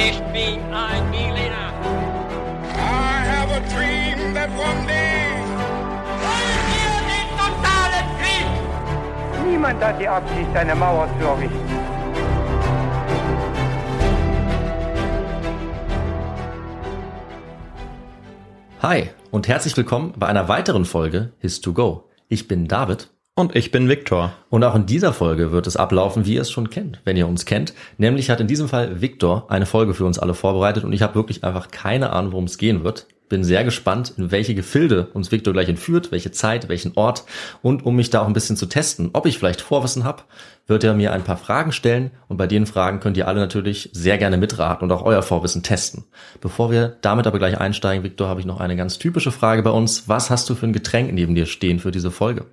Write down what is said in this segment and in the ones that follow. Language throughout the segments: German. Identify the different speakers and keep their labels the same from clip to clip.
Speaker 1: Ich bin ein Berliner.
Speaker 2: I have a dream that one day.
Speaker 1: Wollen wir den totalen Krieg?
Speaker 3: Niemand hat die Absicht, eine Mauer zu errichten.
Speaker 4: Hi und herzlich willkommen bei einer weiteren Folge His to Go. Ich bin David
Speaker 5: Und ich bin Viktor.
Speaker 4: und auch in dieser Folge wird es ablaufen, wie ihr es schon kennt, wenn ihr uns kennt. Nämlich hat in diesem Fall Victor eine Folge für uns alle vorbereitet und ich habe wirklich einfach keine Ahnung, worum es gehen wird. Bin sehr gespannt, in welche Gefilde uns Victor gleich entführt, welche Zeit, welchen Ort und um mich da auch ein bisschen zu testen, ob ich vielleicht Vorwissen habe, wird er mir ein paar Fragen stellen und bei den Fragen könnt ihr alle natürlich sehr gerne mitraten und auch euer Vorwissen testen. Bevor wir damit aber gleich einsteigen, Victor, habe ich noch eine ganz typische Frage bei uns. Was hast du für ein Getränk neben dir stehen für diese Folge?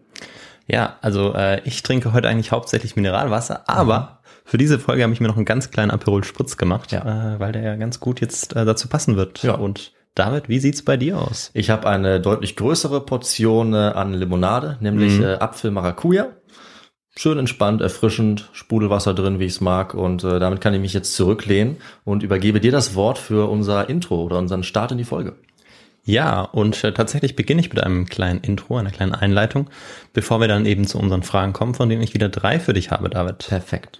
Speaker 5: Ja, also äh, ich trinke heute eigentlich hauptsächlich Mineralwasser, aber für diese Folge habe ich mir noch einen ganz kleinen Aperol Spritz gemacht,
Speaker 4: Ja.
Speaker 5: äh, weil der ja ganz gut jetzt äh, dazu passen wird.
Speaker 4: Ja.
Speaker 5: Und David, wie sieht's bei dir aus?
Speaker 4: Ich habe eine deutlich größere Portion äh, an Limonade, nämlich äh, Apfel Maracuja. Schön entspannt, erfrischend, Sprudelwasser drin, wie ich es mag. Und äh, damit kann ich mich jetzt zurücklehnen und übergebe dir das Wort für unser Intro oder unseren Start in die Folge.
Speaker 5: Ja, und äh, tatsächlich beginne ich mit einem kleinen Intro, einer kleinen Einleitung, bevor wir dann eben zu unseren Fragen kommen, von denen ich wieder drei für dich habe, David.
Speaker 4: Perfekt.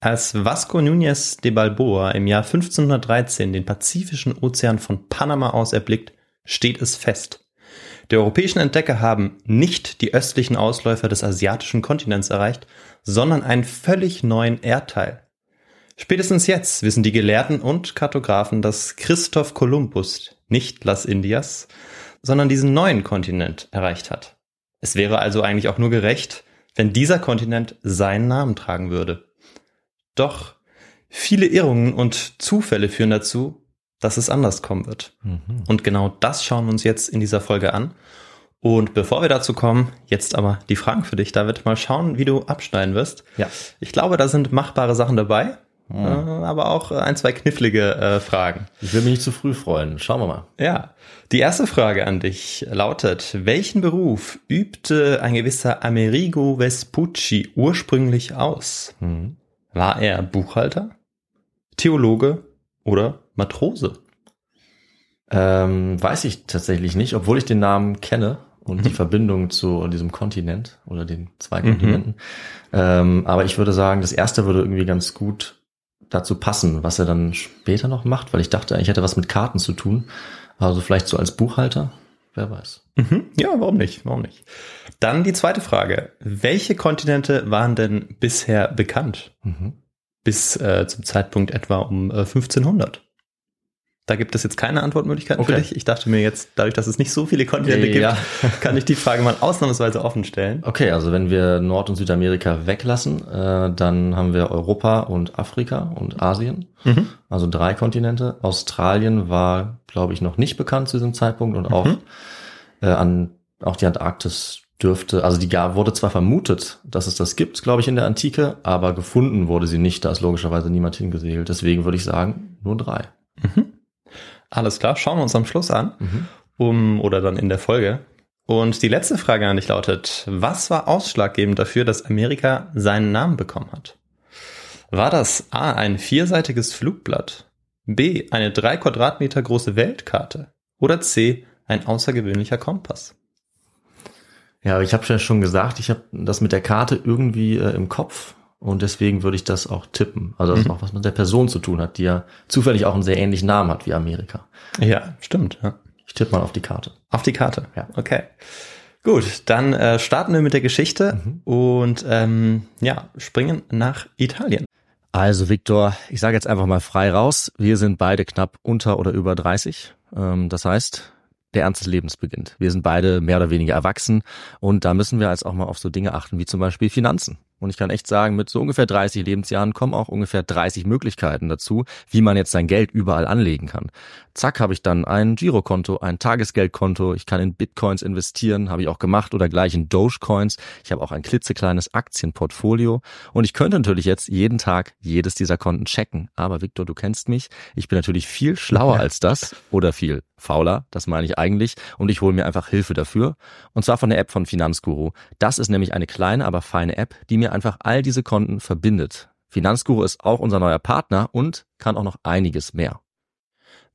Speaker 5: Als Vasco Núñez de Balboa im Jahr 1513 den Pazifischen Ozean von Panama aus erblickt, steht es fest. Die europäischen Entdecker haben nicht die östlichen Ausläufer des asiatischen Kontinents erreicht, sondern einen völlig neuen Erdteil. Spätestens jetzt wissen die Gelehrten und Kartografen, dass Christoph Kolumbus nicht Las Indias, sondern diesen neuen Kontinent erreicht hat. Es wäre also eigentlich auch nur gerecht, wenn dieser Kontinent seinen Namen tragen würde. Doch viele Irrungen und Zufälle führen dazu, dass es anders kommen wird. Und genau das schauen wir uns jetzt in dieser Folge an. Und bevor wir dazu kommen, jetzt aber die Fragen für dich, David. Mal schauen, wie du abschneiden wirst.
Speaker 4: Ja.
Speaker 5: Ich glaube, da sind machbare Sachen dabei, äh, aber auch ein, zwei knifflige äh, Fragen.
Speaker 4: Ich will mich nicht zu früh freuen. Schauen wir mal.
Speaker 5: Ja, die erste Frage an dich lautet, welchen Beruf übte ein gewisser Amerigo Vespucci ursprünglich aus? War er Buchhalter, Theologe oder Matrose?
Speaker 4: Ähm, weiß ich tatsächlich nicht, obwohl ich den Namen kenne und die Verbindung zu diesem Kontinent oder den zwei Kontinenten. Ähm, aber ich würde sagen, das erste würde irgendwie ganz gut dazu passen, was er dann später noch macht, weil ich dachte, eigentlich hätte was mit Karten zu tun. Also vielleicht so als Buchhalter, wer weiß.
Speaker 5: Mhm. Ja, warum nicht? Warum nicht? Dann die zweite Frage. Welche Kontinente waren denn bisher bekannt? Bis äh, zum Zeitpunkt etwa um äh, 1500. Da gibt es jetzt keine Antwortmöglichkeiten für
Speaker 4: Okay.
Speaker 5: dich. Ich dachte mir jetzt, dadurch, dass es nicht so viele Kontinente
Speaker 4: Ja.
Speaker 5: gibt, kann ich die Frage mal ausnahmsweise offen stellen.
Speaker 4: Okay, also wenn wir Nord- und Südamerika weglassen, äh, dann haben wir Europa und Afrika und Asien. Also drei Kontinente. Australien war, glaube ich, noch nicht bekannt zu diesem Zeitpunkt und auch äh, an auch die Antarktis dürfte, also die wurde zwar vermutet, dass es das gibt, glaube ich, in der Antike, aber gefunden wurde sie nicht. Da ist logischerweise niemand hingesegelt. Deswegen würde ich sagen, nur drei.
Speaker 5: Alles klar, schauen wir uns am Schluss an. Um, oder dann in der Folge. Und die letzte Frage an dich lautet, was war ausschlaggebend dafür, dass Amerika seinen Namen bekommen hat? War das A, ein vierseitiges Flugblatt, B, eine drei Quadratmeter große Weltkarte oder C, ein außergewöhnlicher Kompass?
Speaker 4: Ja, ich habe ja schon gesagt, ich habe das mit der Karte irgendwie äh, im Kopf und deswegen würde ich das auch tippen. Also das auch was mit der Person zu tun hat, die ja zufällig auch einen sehr ähnlichen Namen hat wie Amerika.
Speaker 5: Ja, stimmt. Ja.
Speaker 4: Ich tippe mal auf die Karte.
Speaker 5: Auf die Karte.
Speaker 4: Ja.
Speaker 5: Okay. Gut, dann äh, starten wir mit der Geschichte und ähm, ja, springen nach Italien.
Speaker 4: Also Viktor, ich sage jetzt einfach mal frei raus. Wir sind beide knapp unter oder über 30. Ähm, das heißt, der Ernst des Lebens beginnt. Wir sind beide mehr oder weniger erwachsen und da müssen wir jetzt auch mal auf so Dinge achten wie zum Beispiel Finanzen. Und ich kann echt sagen, mit so ungefähr 30 Lebensjahren kommen auch ungefähr 30 Möglichkeiten dazu, wie man jetzt sein Geld überall anlegen kann. Zack, habe ich dann ein Girokonto, ein Tagesgeldkonto, ich kann in Bitcoins investieren, habe ich auch gemacht oder gleich in Dogecoins. Ich habe auch ein klitzekleines Aktienportfolio und ich könnte natürlich jetzt jeden Tag jedes dieser Konten checken. Aber Victor, du kennst mich, ich bin natürlich viel schlauer als das oder viel fauler, das meine ich eigentlich, und ich hole mir einfach Hilfe dafür. Und zwar von der App von Finanzguru. Das ist nämlich eine kleine, aber feine App, die mir einfach all diese Konten verbindet. Finanzguru ist auch unser neuer Partner und kann auch noch einiges mehr.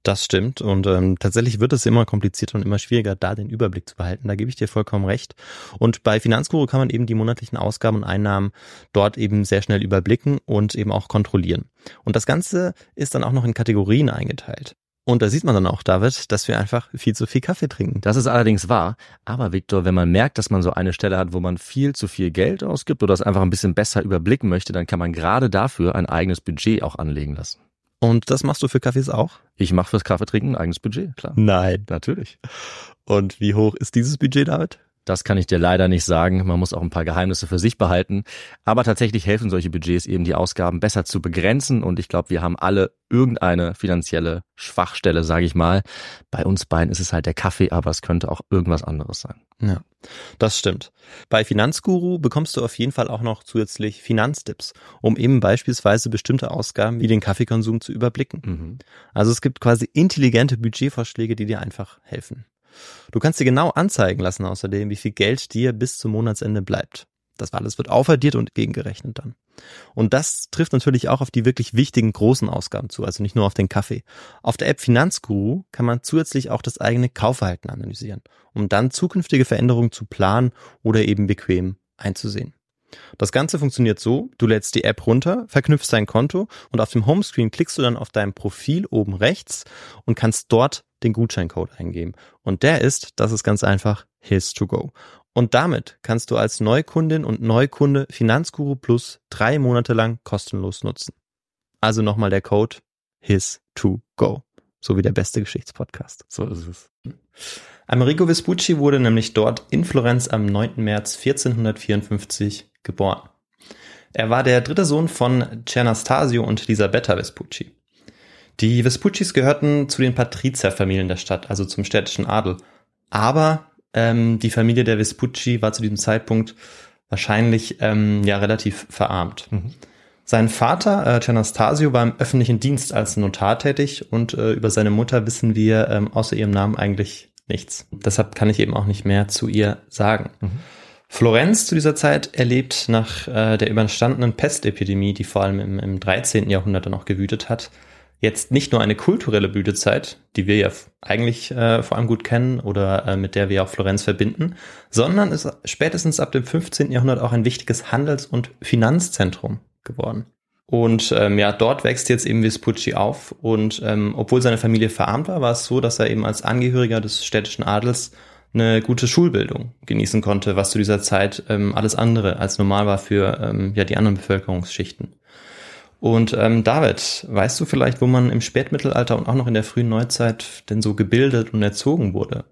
Speaker 5: Das stimmt und ähm, tatsächlich wird es immer komplizierter und immer schwieriger, da den Überblick zu behalten. Da gebe ich dir vollkommen recht. Und bei Finanzguru kann man eben die monatlichen Ausgaben und Einnahmen dort eben sehr schnell überblicken und eben auch kontrollieren. Und das Ganze ist dann auch noch in Kategorien eingeteilt. Und da sieht man dann auch, David, dass wir einfach viel zu viel Kaffee trinken.
Speaker 4: Das ist allerdings wahr. Aber Viktor, wenn man merkt, dass man so eine Stelle hat, wo man viel zu viel Geld ausgibt oder es einfach ein bisschen besser überblicken möchte, dann kann man gerade dafür ein eigenes Budget auch anlegen lassen.
Speaker 5: Und das machst du für Kaffees auch?
Speaker 4: Ich mache fürs Kaffeetrinken ein eigenes Budget, klar.
Speaker 5: Nein.
Speaker 4: Natürlich.
Speaker 5: Und wie hoch ist dieses Budget, David?
Speaker 4: Das kann ich dir leider nicht sagen. Man muss auch ein paar Geheimnisse für sich behalten. Aber tatsächlich helfen solche Budgets eben, die Ausgaben besser zu begrenzen. Und ich glaube, wir haben alle irgendeine finanzielle Schwachstelle, sage ich mal. Bei uns beiden ist es halt der Kaffee, aber es könnte auch irgendwas anderes sein.
Speaker 5: Ja, das stimmt. Bei Finanzguru bekommst du auf jeden Fall auch noch zusätzlich Finanztipps, um eben beispielsweise bestimmte Ausgaben wie den Kaffeekonsum zu überblicken.
Speaker 4: Mhm.
Speaker 5: Also es gibt quasi intelligente Budgetvorschläge, die dir einfach helfen. Du kannst dir genau anzeigen lassen außerdem, wie viel Geld dir bis zum Monatsende bleibt. Das alles wird aufaddiert und gegengerechnet dann. Und das trifft natürlich auch auf die wirklich wichtigen großen Ausgaben zu, also nicht nur auf den Kaffee. Auf der App Finanzguru kann man zusätzlich auch das eigene Kaufverhalten analysieren, um dann zukünftige Veränderungen zu planen oder eben bequem einzusehen. Das Ganze funktioniert so, du lädst die App runter, verknüpfst dein Konto und auf dem Homescreen klickst du dann auf dein Profil oben rechts und kannst dort den Gutscheincode eingeben. Und der ist, das ist ganz einfach, his to go. Und damit kannst du als Neukundin und Neukunde Finanzguru Plus drei Monate lang kostenlos nutzen. Also nochmal der Code his to go. So wie der beste Geschichtspodcast.
Speaker 4: So ist es.
Speaker 5: Amerigo Vespucci wurde nämlich dort in Florenz am 9. März 1454 geboren. Er war der dritte Sohn von Cernastasio und Elisabetta Vespucci. Die Vespuccis gehörten zu den Patrizierfamilien der Stadt, also zum städtischen Adel. Aber ähm, die Familie der Vespucci war zu diesem Zeitpunkt wahrscheinlich ähm, ja relativ verarmt.
Speaker 4: Mhm.
Speaker 5: Sein Vater, äh, Cernastasio, war im öffentlichen Dienst als Notar tätig und äh, über seine Mutter wissen wir ähm, außer ihrem Namen eigentlich nichts. Deshalb kann ich eben auch nicht mehr zu ihr sagen.
Speaker 4: Mhm.
Speaker 5: Florenz zu dieser Zeit erlebt nach äh, der überstandenen Pestepidemie, die vor allem im, im 13. Jahrhundert dann auch gewütet hat, jetzt nicht nur eine kulturelle Blütezeit, die wir ja eigentlich äh, vor allem gut kennen oder äh, mit der wir auch Florenz verbinden, sondern ist spätestens ab dem 15. Jahrhundert auch ein wichtiges Handels- und Finanzzentrum geworden. Und ähm, ja, dort wächst jetzt eben Vespucci auf und ähm, obwohl seine Familie verarmt war, war es so, dass er eben als Angehöriger des städtischen Adels eine gute Schulbildung genießen konnte, was zu dieser Zeit ähm, alles andere als normal war für ähm, ja die anderen Bevölkerungsschichten. Und ähm, David, weißt du vielleicht, wo man im Spätmittelalter und auch noch in der frühen Neuzeit denn so gebildet und erzogen wurde?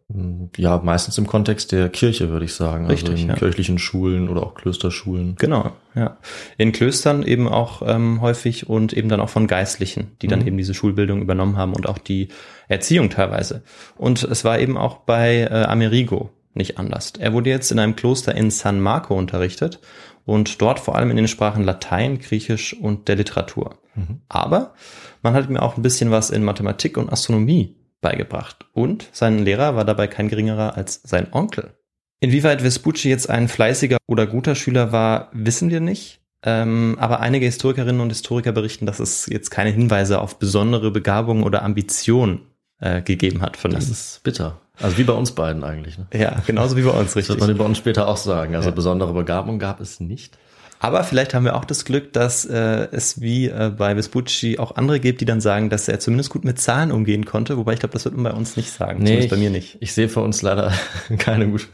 Speaker 4: Ja, meistens im Kontext der Kirche, würde ich sagen.
Speaker 5: Richtig,
Speaker 4: also in
Speaker 5: ja.
Speaker 4: kirchlichen Schulen oder auch Klösterschulen.
Speaker 5: Genau, ja. In Klöstern eben auch ähm, häufig und eben dann auch von Geistlichen, die dann
Speaker 4: Mhm.
Speaker 5: eben diese Schulbildung übernommen haben und auch die Erziehung teilweise. Und es war eben auch bei äh, Amerigo nicht anders. Er wurde jetzt in einem Kloster in San Marco unterrichtet und dort vor allem in den Sprachen Latein, Griechisch und der Literatur.
Speaker 4: Mhm.
Speaker 5: Aber man hat mir auch ein bisschen was in Mathematik und Astronomie beigebracht. Und sein Lehrer war dabei kein geringerer als sein Onkel. Inwieweit Vespucci jetzt ein fleißiger oder guter Schüler war, wissen wir nicht. Ähm, aber einige Historikerinnen und Historiker berichten, dass es jetzt keine Hinweise auf besondere Begabung oder Ambition äh, gegeben hat von
Speaker 4: Das
Speaker 5: ihm.
Speaker 4: ist bitter. Also wie bei uns beiden eigentlich. Ne?
Speaker 5: Ja, genauso wie bei uns,
Speaker 4: Das
Speaker 5: richtig.
Speaker 4: wird man bei uns später auch sagen. Also
Speaker 5: Ja.
Speaker 4: besondere Begabung gab es nicht.
Speaker 5: Aber vielleicht haben wir auch das Glück, dass äh, es wie äh, bei Vespucci auch andere gibt, die dann sagen, dass er zumindest gut mit Zahlen umgehen konnte. Wobei ich glaube, das wird man bei uns nicht sagen. zumindest bei mir nicht.
Speaker 4: Ich sehe für uns leider keine, gute,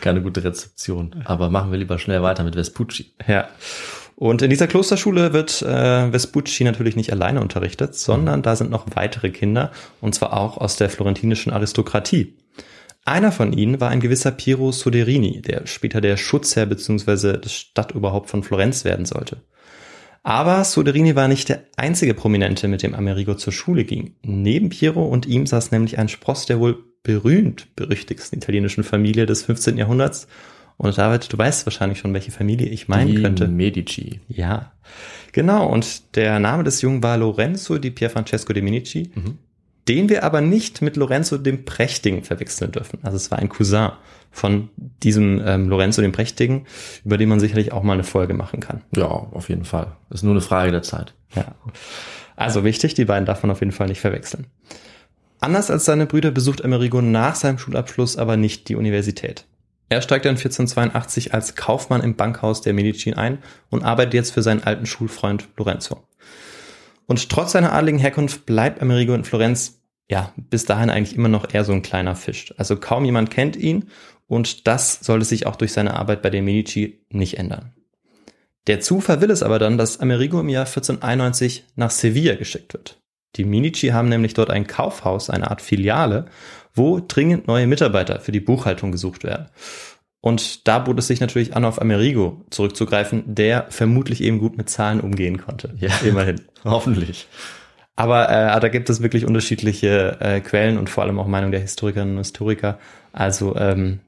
Speaker 4: keine gute Rezeption. Aber machen wir lieber schnell weiter mit Vespucci.
Speaker 5: Ja. Und in dieser Klosterschule wird äh, Vespucci natürlich nicht alleine unterrichtet, sondern da sind noch weitere Kinder, und zwar auch aus der florentinischen Aristokratie. Einer von ihnen war ein gewisser Piero Soderini, der später der Schutzherr bzw. das Stadtoberhaupt von Florenz werden sollte. Aber Soderini war nicht der einzige Prominente, mit dem Amerigo zur Schule ging. Neben Piero und ihm saß nämlich ein Spross der wohl berühmt berüchtigsten italienischen Familie des 15. Jahrhunderts. Und David, du weißt wahrscheinlich schon, welche Familie ich meinen
Speaker 4: Die
Speaker 5: könnte.
Speaker 4: Medici.
Speaker 5: Ja, genau. Und der Name des Jungen war Lorenzo di Pierfrancesco de Medici.
Speaker 4: Mhm.
Speaker 5: den wir aber nicht mit Lorenzo dem Prächtigen verwechseln dürfen. Also es war ein Cousin von diesem ähm, Lorenzo dem Prächtigen, über den man sicherlich auch mal eine Folge machen kann.
Speaker 4: Ja, auf jeden Fall. ist nur eine Frage der Zeit.
Speaker 5: Ja. Also wichtig, die beiden darf man auf jeden Fall nicht verwechseln. Anders als seine Brüder besucht Amerigo nach seinem Schulabschluss aber nicht die Universität. Er steigt dann 1482 als Kaufmann im Bankhaus der Medici ein und arbeitet jetzt für seinen alten Schulfreund Lorenzo. Und trotz seiner adligen Herkunft bleibt Amerigo in Florenz ja bis dahin eigentlich immer noch eher so ein kleiner Fisch. Also kaum jemand kennt ihn und das sollte sich auch durch seine Arbeit bei den Medici nicht ändern. Der Zufall will es aber dann, dass Amerigo im Jahr 1491 nach Sevilla geschickt wird. Die Medici haben nämlich dort ein Kaufhaus, eine Art Filiale, wo dringend neue Mitarbeiter für die Buchhaltung gesucht werden. Und da bot es sich natürlich an, auf Amerigo zurückzugreifen, der vermutlich eben gut mit Zahlen umgehen konnte.
Speaker 4: Ja, immerhin. Hoffentlich.
Speaker 5: Aber äh, da gibt es wirklich unterschiedliche äh, Quellen und vor allem auch Meinung der Historikerinnen und Historiker. Also ähm,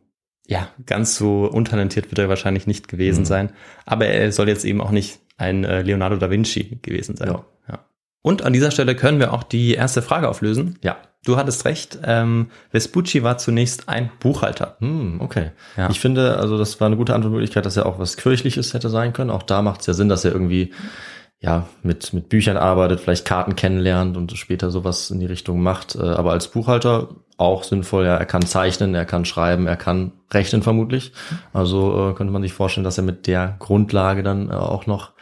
Speaker 5: ja, ganz so untalentiert wird er wahrscheinlich nicht gewesen mhm. sein. Aber er soll jetzt eben auch nicht ein äh, Leonardo da Vinci gewesen sein. Ja. ja. Und an dieser Stelle können wir auch die erste Frage auflösen.
Speaker 4: Ja.
Speaker 5: Du hattest recht. Ähm, Vespucci war zunächst ein Buchhalter.
Speaker 4: Hm, okay. Ja. Ich finde, also das war eine gute Antwortmöglichkeit, dass er auch was Kirchliches hätte sein können. Auch da macht es ja Sinn, dass er irgendwie ja mit mit Büchern arbeitet, vielleicht Karten kennenlernt und später sowas in die Richtung macht. Äh, aber als Buchhalter auch sinnvoll. Ja, er kann zeichnen, er kann schreiben, er kann rechnen vermutlich. Also äh, könnte man sich vorstellen, dass er mit der Grundlage dann äh, auch noch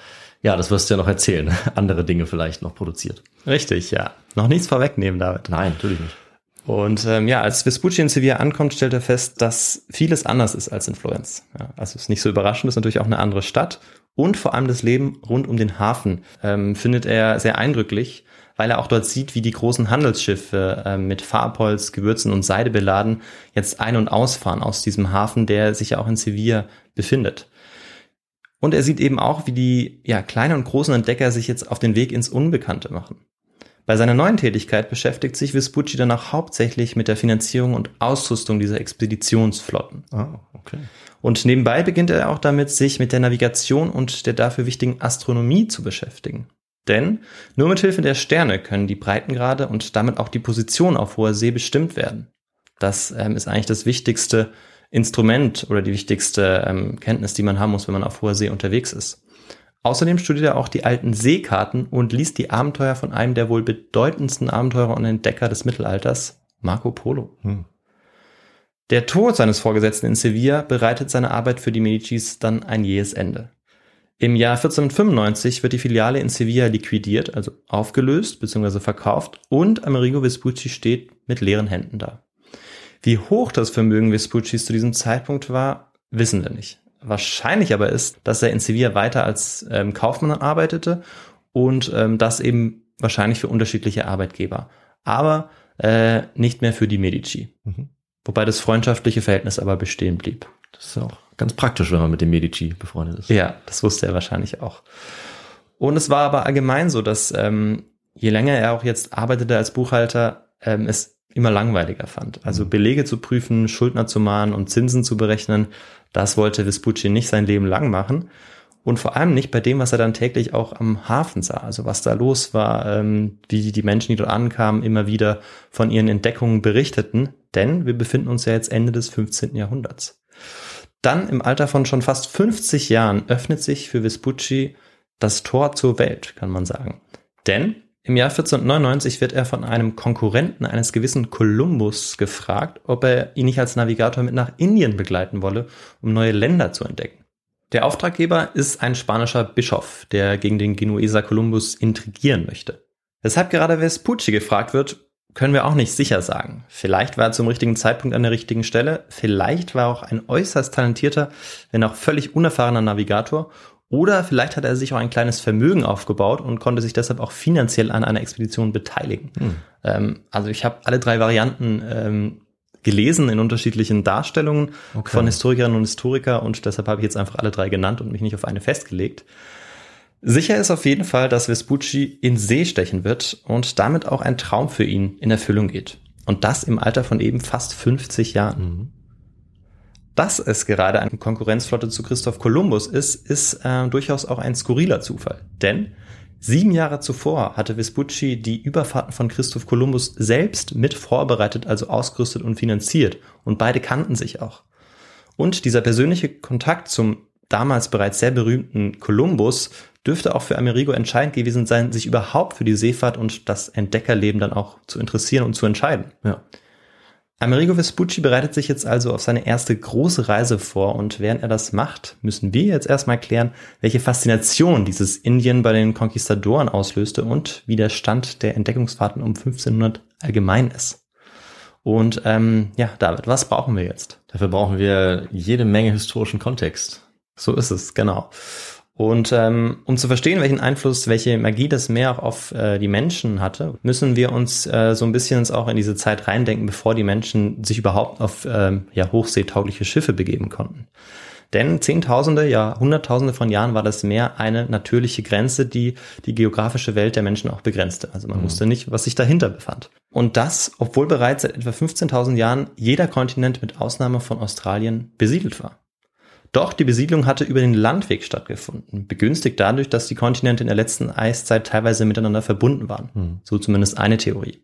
Speaker 4: ja, das wirst du ja noch erzählen, andere Dinge vielleicht noch produziert.
Speaker 5: Richtig, ja. Noch nichts vorwegnehmen, David.
Speaker 4: Nein, natürlich nicht.
Speaker 5: Und ähm, ja, als Vespucci in Sevilla ankommt, stellt er fest, dass vieles anders ist als in Florenz. Ja, also es ist nicht so überraschend, es ist natürlich auch eine andere Stadt. Und vor allem das Leben rund um den Hafen ähm, findet er sehr eindrücklich, weil er auch dort sieht, wie die großen Handelsschiffe äh, mit Farbholz, Gewürzen und Seide beladen jetzt ein- und ausfahren aus diesem Hafen, der sich ja auch in Sevilla befindet. Und er sieht eben auch, wie die ja, kleinen und großen Entdecker sich jetzt auf den Weg ins Unbekannte machen. Bei seiner neuen Tätigkeit beschäftigt sich Vespucci danach hauptsächlich mit der Finanzierung und Ausrüstung dieser Expeditionsflotten.
Speaker 4: Ah, okay.
Speaker 5: Und nebenbei beginnt er auch damit, sich mit der Navigation und der dafür wichtigen Astronomie zu beschäftigen. Denn nur mit Hilfe der Sterne können die Breitengrade und damit auch die Position auf hoher See bestimmt werden. Das ähm, ist eigentlich das wichtigste Instrument oder die wichtigste ähm, Kenntnis, die man haben muss, wenn man auf hoher See unterwegs ist. Außerdem studiert er auch die alten Seekarten und liest die Abenteuer von einem der wohl bedeutendsten Abenteurer und Entdecker des Mittelalters, Marco Polo. Hm. Der Tod seines Vorgesetzten in Sevilla bereitet seine Arbeit für die Medicis dann ein jähes Ende. Im Jahr 1495 wird die Filiale in Sevilla liquidiert, also aufgelöst bzw. verkauft und Amerigo Vespucci steht mit leeren Händen da. Wie hoch das Vermögen Vespuccis zu diesem Zeitpunkt war, wissen wir nicht. Wahrscheinlich aber ist, dass er in Sevilla weiter als ähm, Kaufmann arbeitete und ähm, das eben wahrscheinlich für unterschiedliche Arbeitgeber, aber äh, nicht mehr für die Medici. Mhm. Wobei das freundschaftliche Verhältnis aber bestehen blieb.
Speaker 4: Das ist auch ganz praktisch, wenn man mit dem Medici befreundet ist.
Speaker 5: Ja, das wusste er wahrscheinlich auch. Und es war aber allgemein so, dass ähm, je länger er auch jetzt arbeitete als Buchhalter, ähm, es immer langweiliger fand. Also mhm. Belege zu prüfen, Schuldner zu mahnen und Zinsen zu berechnen, das wollte Vespucci nicht sein Leben lang machen. Und vor allem nicht bei dem, was er dann täglich auch am Hafen sah. Also was da los war, ähm, wie die Menschen, die dort ankamen, immer wieder von ihren Entdeckungen berichteten. Denn wir befinden uns ja jetzt Ende des 15. Jahrhunderts. Dann im Alter von schon fast 50 Jahren öffnet sich für Vespucci das Tor zur Welt, kann man sagen. Denn im Jahr 1499 wird er von einem Konkurrenten eines gewissen Kolumbus gefragt, ob er ihn nicht als Navigator mit nach Indien begleiten wolle, um neue Länder zu entdecken. Der Auftraggeber ist ein spanischer Bischof, der gegen den Genueser Kolumbus intrigieren möchte. Weshalb gerade Vespucci gefragt wird, können wir auch nicht sicher sagen. Vielleicht war er zum richtigen Zeitpunkt an der richtigen Stelle, vielleicht war er auch ein äußerst talentierter, wenn auch völlig unerfahrener Navigator oder vielleicht hat er sich auch ein kleines Vermögen aufgebaut und konnte sich deshalb auch finanziell an einer Expedition beteiligen. Hm. Ähm, also ich habe alle drei Varianten ähm, gelesen in unterschiedlichen Darstellungen okay. von Historikerinnen und Historiker und deshalb habe ich jetzt einfach alle drei genannt und mich nicht auf eine festgelegt. Sicher ist auf jeden Fall, dass Vespucci in See stechen wird und damit auch ein Traum für ihn in Erfüllung geht. Und das im Alter von eben fast 50 Jahren. Mhm. Dass es gerade eine Konkurrenzflotte zu Christoph Kolumbus ist, ist äh, durchaus auch ein skurriler Zufall. Denn Sieben Jahre zuvor hatte Vespucci die Überfahrten von Christoph Kolumbus selbst mit vorbereitet, also ausgerüstet und finanziert. Und beide kannten sich auch. Und dieser persönliche Kontakt zum damals bereits sehr berühmten Kolumbus dürfte auch für Amerigo entscheidend gewesen sein, sich überhaupt für die Seefahrt und das Entdeckerleben dann auch zu interessieren und zu entscheiden.
Speaker 4: Ja.
Speaker 5: Amerigo Vespucci bereitet sich jetzt also auf seine erste große Reise vor und während er das macht, müssen wir jetzt erstmal klären, welche Faszination dieses Indien bei den Konquistadoren auslöste und wie der Stand der Entdeckungsfahrten um 1500 allgemein ist. Und ähm, ja, David, was brauchen wir jetzt?
Speaker 4: Dafür brauchen wir jede Menge historischen Kontext.
Speaker 5: So ist es, genau. Und ähm, um zu verstehen, welchen Einfluss, welche Magie das Meer auch auf äh, die Menschen hatte, müssen wir uns äh, so ein bisschen uns auch in diese Zeit reindenken, bevor die Menschen sich überhaupt auf ähm, ja, hochseetaugliche Schiffe begeben konnten. Denn Zehntausende, ja Hunderttausende von Jahren war das Meer eine natürliche Grenze, die die geografische Welt der Menschen auch begrenzte. Also man mhm. wusste nicht, was sich dahinter befand. Und das, obwohl bereits seit etwa 15.000 Jahren jeder Kontinent mit Ausnahme von Australien besiedelt war. Doch die Besiedlung hatte über den Landweg stattgefunden, begünstigt dadurch, dass die Kontinente in der letzten Eiszeit teilweise miteinander verbunden waren. Hm. So zumindest eine Theorie.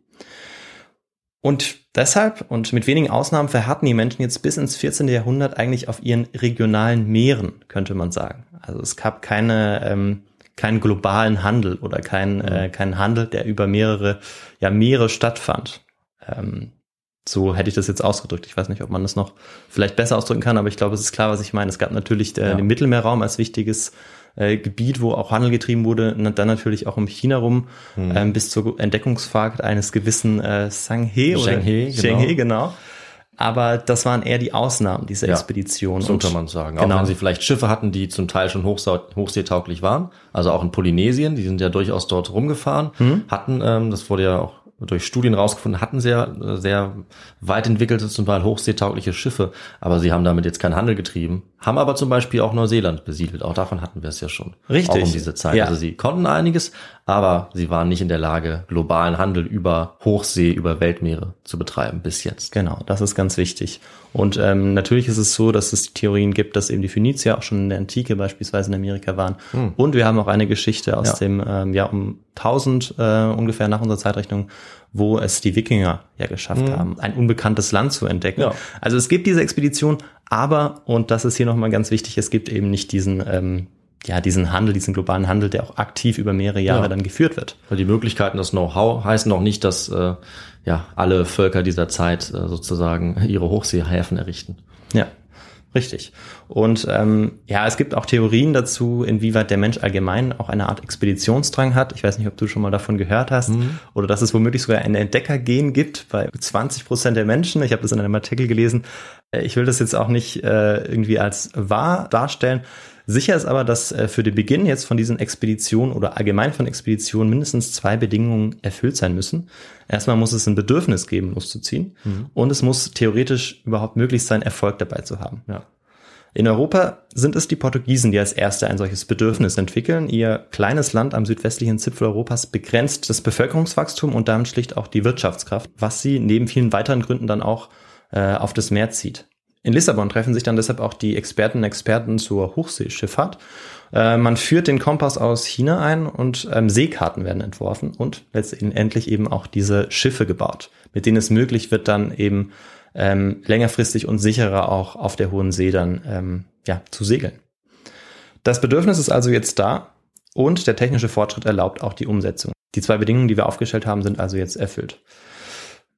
Speaker 5: Und deshalb und mit wenigen Ausnahmen verharrten die Menschen jetzt bis ins 14. Jahrhundert eigentlich auf ihren regionalen Meeren, könnte man sagen. Also es gab keine, ähm, keinen globalen Handel oder keinen, mhm. äh, keinen Handel, der über mehrere ja, Meere stattfand. Ähm, so hätte ich das jetzt ausgedrückt. Ich weiß nicht, ob man das noch vielleicht besser ausdrücken kann, aber ich glaube, es ist klar, was ich meine. Es gab natürlich äh, ja. den Mittelmeerraum als wichtiges äh, Gebiet, wo auch Handel getrieben wurde, und dann natürlich auch um China rum, hm. ähm, bis zur Entdeckungsfahrt eines gewissen äh, Sanghe oder
Speaker 4: Shanghe,
Speaker 5: genau. Shanghe, genau. Aber das waren eher die Ausnahmen dieser ja, Expedition.
Speaker 4: So kann man sagen. Genau. Auch wenn sie vielleicht Schiffe hatten, die zum Teil schon hochseetauglich waren. Also auch in Polynesien, die sind ja durchaus dort rumgefahren, hm. hatten, ähm, das wurde ja auch durch Studien rausgefunden, hatten sehr, sehr weit entwickelte, zum Teil hochseetaugliche Schiffe, aber sie haben damit jetzt keinen Handel getrieben, haben aber zum Beispiel auch Neuseeland besiedelt. Auch davon hatten wir es ja schon.
Speaker 5: Richtig.
Speaker 4: Auch um diese Zeit. Ja. Also sie konnten einiges, aber sie waren nicht in der Lage, globalen Handel über Hochsee, über Weltmeere zu betreiben bis jetzt.
Speaker 5: Genau, das ist ganz wichtig. Und ähm, natürlich ist es so, dass es Theorien gibt, dass eben die Phönizier auch schon in der Antike beispielsweise in Amerika waren. Hm. Und wir haben auch eine Geschichte aus ja. dem ähm, Jahr um 1000 äh, ungefähr nach unserer Zeitrechnung, wo es die Wikinger ja geschafft hm. haben, ein unbekanntes Land zu entdecken. Ja. Also es gibt diese Expedition, aber, und das ist hier nochmal ganz wichtig, es gibt eben nicht diesen ähm, ja, diesen Handel, diesen globalen Handel, der auch aktiv über mehrere Jahre ja. dann geführt wird.
Speaker 4: Weil die Möglichkeiten, das Know-how heißen noch nicht, dass äh, ja alle Völker dieser Zeit äh, sozusagen ihre Hochseehäfen errichten.
Speaker 5: Ja, richtig. Und ähm, ja, es gibt auch Theorien dazu, inwieweit der Mensch allgemein auch eine Art Expeditionsdrang hat. Ich weiß nicht, ob du schon mal davon gehört hast mhm. oder dass es womöglich sogar ein Entdeckergen gibt bei 20 Prozent der Menschen. Ich habe das in einem Artikel gelesen. Äh, ich will das jetzt auch nicht äh, irgendwie als wahr darstellen, Sicher ist aber, dass äh, für den Beginn jetzt von diesen Expeditionen oder allgemein von Expeditionen mindestens zwei Bedingungen erfüllt sein müssen. Erstmal muss es ein Bedürfnis geben, loszuziehen. Mhm. Und es muss theoretisch überhaupt möglich sein, Erfolg dabei zu haben. Ja. In Europa sind es die Portugiesen, die als erste ein solches Bedürfnis entwickeln. Ihr kleines Land am südwestlichen Zipfel Europas begrenzt das Bevölkerungswachstum und damit schlicht auch die Wirtschaftskraft, was sie neben vielen weiteren Gründen dann auch äh, auf das Meer zieht. In Lissabon treffen sich dann deshalb auch die Experten und Experten zur Hochseeschifffahrt. Äh, man führt den Kompass aus China ein und ähm, Seekarten werden entworfen und letztendlich eben auch diese Schiffe gebaut, mit denen es möglich wird, dann eben ähm, längerfristig und sicherer auch auf der hohen See dann ähm, ja, zu segeln. Das Bedürfnis ist also jetzt da und der technische Fortschritt erlaubt auch die Umsetzung. Die zwei Bedingungen, die wir aufgestellt haben, sind also jetzt erfüllt.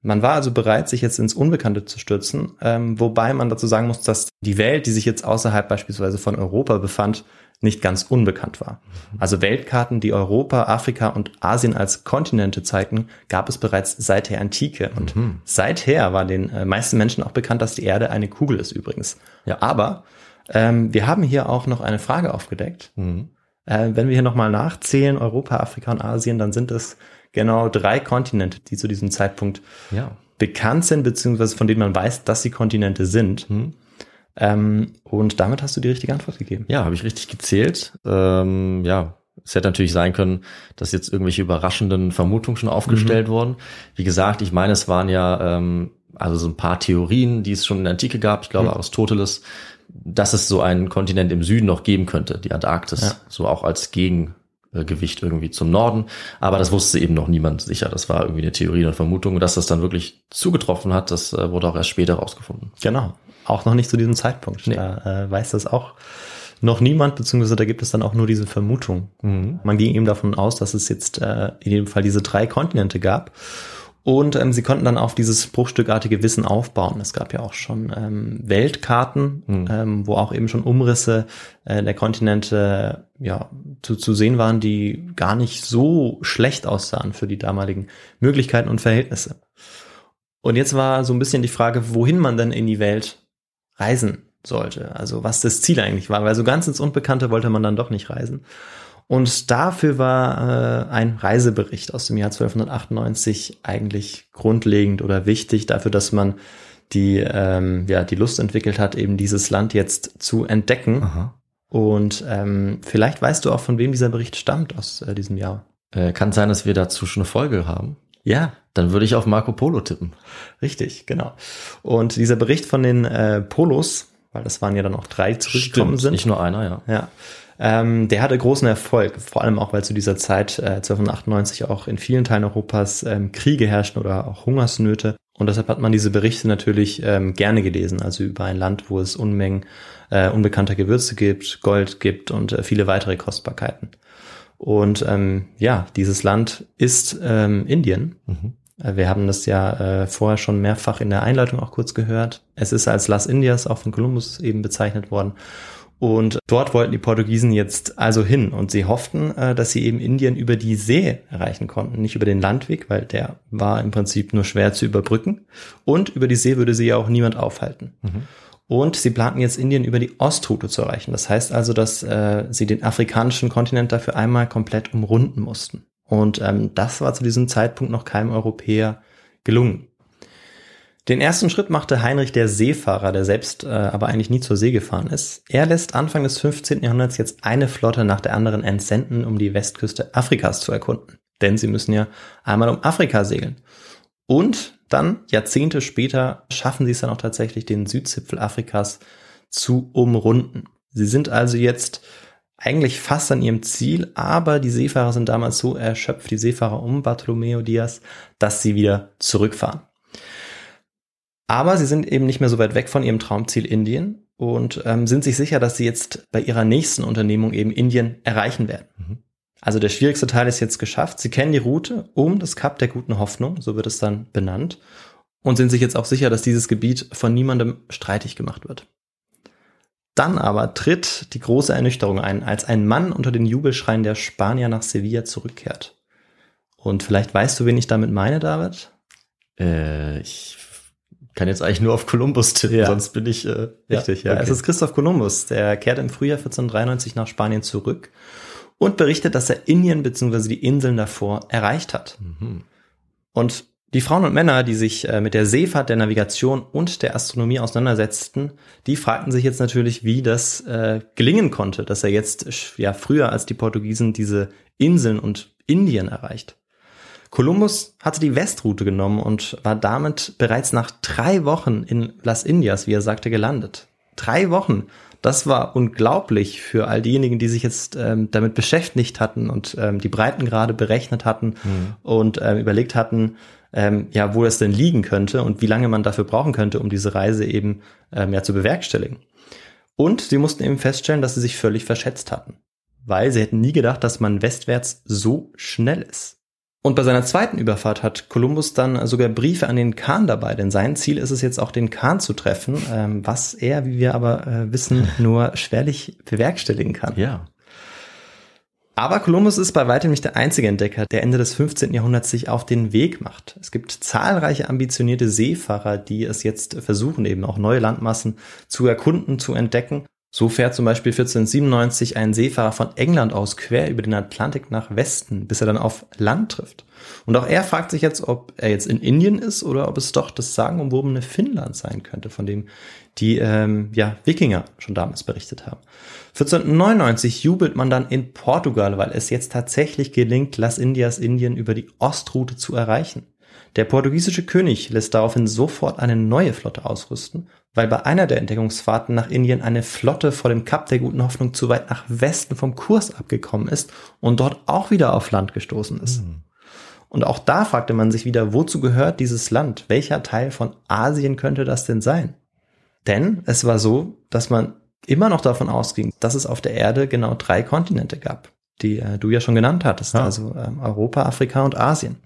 Speaker 5: Man war also bereit, sich jetzt ins Unbekannte zu stürzen, ähm, wobei man dazu sagen muss, dass die Welt, die sich jetzt außerhalb beispielsweise von Europa befand, nicht ganz unbekannt war. Also Weltkarten, die Europa, Afrika und Asien als Kontinente zeigten, gab es bereits seit der Antike. Und mhm. seither war den äh, meisten Menschen auch bekannt, dass die Erde eine Kugel ist übrigens. Ja, aber ähm, wir haben hier auch noch eine Frage aufgedeckt. Mhm. Äh, wenn wir hier nochmal nachzählen, Europa, Afrika und Asien, dann sind es genau drei Kontinente, die zu diesem Zeitpunkt ja. bekannt sind, beziehungsweise von denen man weiß, dass sie Kontinente sind. Hm. Ähm, und damit hast du die richtige Antwort gegeben.
Speaker 4: Ja, habe ich richtig gezählt. Ähm, ja, es hätte natürlich sein können, dass jetzt irgendwelche überraschenden Vermutungen schon aufgestellt mhm. wurden. Wie gesagt, ich meine, es waren ja ähm, also so ein paar Theorien, die es schon in der Antike gab. Ich glaube, mhm. Aristoteles, dass es so einen Kontinent im Süden noch geben könnte, die Antarktis, ja. so auch als Gegen Gewicht irgendwie zum Norden. Aber das wusste eben noch niemand sicher. Das war irgendwie eine Theorie und Vermutung. Dass das dann wirklich zugetroffen hat, das äh, wurde auch erst später rausgefunden.
Speaker 5: Genau. Auch noch nicht zu diesem Zeitpunkt. Nee. Da äh, weiß das auch noch niemand, beziehungsweise da gibt es dann auch nur diese Vermutung. Mhm. Man ging eben davon aus, dass es jetzt äh, in jedem Fall diese drei Kontinente gab. Und ähm, sie konnten dann auf dieses bruchstückartige Wissen aufbauen. Es gab ja auch schon ähm, Weltkarten, mhm. ähm, wo auch eben schon Umrisse äh, der Kontinente ja zu, zu sehen waren, die gar nicht so schlecht aussahen für die damaligen Möglichkeiten und Verhältnisse. Und jetzt war so ein bisschen die Frage, wohin man denn in die Welt reisen sollte. Also was das Ziel eigentlich war, weil so ganz ins Unbekannte wollte man dann doch nicht reisen. Und dafür war äh, ein Reisebericht aus dem Jahr 1298 eigentlich grundlegend oder wichtig dafür, dass man die, ähm, ja, die Lust entwickelt hat, eben dieses Land jetzt zu entdecken. Aha. Und ähm, vielleicht weißt du auch, von wem dieser Bericht stammt aus äh, diesem Jahr.
Speaker 4: Äh, kann sein, dass wir dazu schon eine Folge haben.
Speaker 5: Ja.
Speaker 4: Dann würde ich auf Marco Polo tippen.
Speaker 5: Richtig, genau. Und dieser Bericht von den äh, Polos, weil das waren ja dann auch drei zurückgekommen Stimmt, sind.
Speaker 4: Nicht nur einer, ja.
Speaker 5: Ja. Ähm, der hatte großen Erfolg, vor allem auch, weil zu dieser Zeit, äh, 1298, auch in vielen Teilen Europas ähm, Kriege herrschen oder auch Hungersnöte. Und deshalb hat man diese Berichte natürlich ähm, gerne gelesen, also über ein Land, wo es Unmengen äh, unbekannter Gewürze gibt, Gold gibt und äh, viele weitere Kostbarkeiten. Und ähm, ja, dieses Land ist ähm, Indien. Mhm. Äh, wir haben das ja äh, vorher schon mehrfach in der Einleitung auch kurz gehört. Es ist als Las Indias auch von Kolumbus eben bezeichnet worden. Und dort wollten die Portugiesen jetzt also hin und sie hofften, äh, dass sie eben Indien über die See erreichen konnten, nicht über den Landweg, weil der war im Prinzip nur schwer zu überbrücken. Und über die See würde sie ja auch niemand aufhalten. Mhm. Und sie planten jetzt Indien über die Ostroute zu erreichen. Das heißt also, dass äh, sie den afrikanischen Kontinent dafür einmal komplett umrunden mussten. Und ähm, das war zu diesem Zeitpunkt noch keinem Europäer gelungen. Den ersten Schritt machte Heinrich der Seefahrer, der selbst äh, aber eigentlich nie zur See gefahren ist. Er lässt Anfang des 15. Jahrhunderts jetzt eine Flotte nach der anderen entsenden, um die Westküste Afrikas zu erkunden. Denn sie müssen ja einmal um Afrika segeln. Und dann, Jahrzehnte später, schaffen sie es dann auch tatsächlich, den Südzipfel Afrikas zu umrunden. Sie sind also jetzt eigentlich fast an ihrem Ziel, aber die Seefahrer sind damals so erschöpft, die Seefahrer um Bartolomeo Diaz, dass sie wieder zurückfahren. Aber sie sind eben nicht mehr so weit weg von ihrem Traumziel Indien und ähm, sind sich sicher, dass sie jetzt bei ihrer nächsten Unternehmung eben Indien erreichen werden. Mhm. Also der schwierigste Teil ist jetzt geschafft. Sie kennen die Route um das Kap der guten Hoffnung, so wird es dann benannt, und sind sich jetzt auch sicher, dass dieses Gebiet von niemandem streitig gemacht wird. Dann aber tritt die große Ernüchterung ein, als ein Mann unter den Jubelschreien der Spanier nach Sevilla zurückkehrt. Und vielleicht weißt du, wen ich damit meine, David?
Speaker 4: Äh, ich kann jetzt eigentlich nur auf Kolumbus tippen,
Speaker 5: ja.
Speaker 4: sonst bin ich
Speaker 5: äh, richtig. Ja, okay. es ist Christoph Kolumbus. Der kehrt im Frühjahr 1493 nach Spanien zurück und berichtet, dass er Indien bzw. die Inseln davor erreicht hat. Mhm. Und die Frauen und Männer, die sich äh, mit der Seefahrt, der Navigation und der Astronomie auseinandersetzten, die fragten sich jetzt natürlich, wie das äh, gelingen konnte, dass er jetzt ja früher als die Portugiesen diese Inseln und Indien erreicht. Kolumbus hatte die Westroute genommen und war damit bereits nach drei Wochen in Las Indias, wie er sagte, gelandet. Drei Wochen. Das war unglaublich für all diejenigen, die sich jetzt ähm, damit beschäftigt hatten und ähm, die Breitengrade berechnet hatten mhm. und ähm, überlegt hatten, ähm, ja, wo es denn liegen könnte und wie lange man dafür brauchen könnte, um diese Reise eben ähm, ja zu bewerkstelligen. Und sie mussten eben feststellen, dass sie sich völlig verschätzt hatten, weil sie hätten nie gedacht, dass man westwärts so schnell ist. Und bei seiner zweiten Überfahrt hat Kolumbus dann sogar Briefe an den Kahn dabei, denn sein Ziel ist es jetzt auch, den Kahn zu treffen, ähm, was er, wie wir aber äh, wissen, nur schwerlich bewerkstelligen kann.
Speaker 4: Ja.
Speaker 5: Aber Kolumbus ist bei weitem nicht der einzige Entdecker, der Ende des 15. Jahrhunderts sich auf den Weg macht. Es gibt zahlreiche ambitionierte Seefahrer, die es jetzt versuchen, eben auch neue Landmassen zu erkunden, zu entdecken. So fährt zum Beispiel 1497 ein Seefahrer von England aus quer über den Atlantik nach Westen, bis er dann auf Land trifft. Und auch er fragt sich jetzt, ob er jetzt in Indien ist oder ob es doch das sagenumwobene Finnland sein könnte, von dem die ähm, ja, Wikinger schon damals berichtet haben. 1499 jubelt man dann in Portugal, weil es jetzt tatsächlich gelingt, Las Indias Indien über die Ostroute zu erreichen. Der portugiesische König lässt daraufhin sofort eine neue Flotte ausrüsten, weil bei einer der Entdeckungsfahrten nach Indien eine Flotte vor dem Kap der Guten Hoffnung zu weit nach Westen vom Kurs abgekommen ist und dort auch wieder auf Land gestoßen ist. Mhm. Und auch da fragte man sich wieder, wozu gehört dieses Land? Welcher Teil von Asien könnte das denn sein? Denn es war so, dass man immer noch davon ausging, dass es auf der Erde genau drei Kontinente gab, die äh, du ja schon genannt hattest, ja. also ähm, Europa, Afrika und Asien.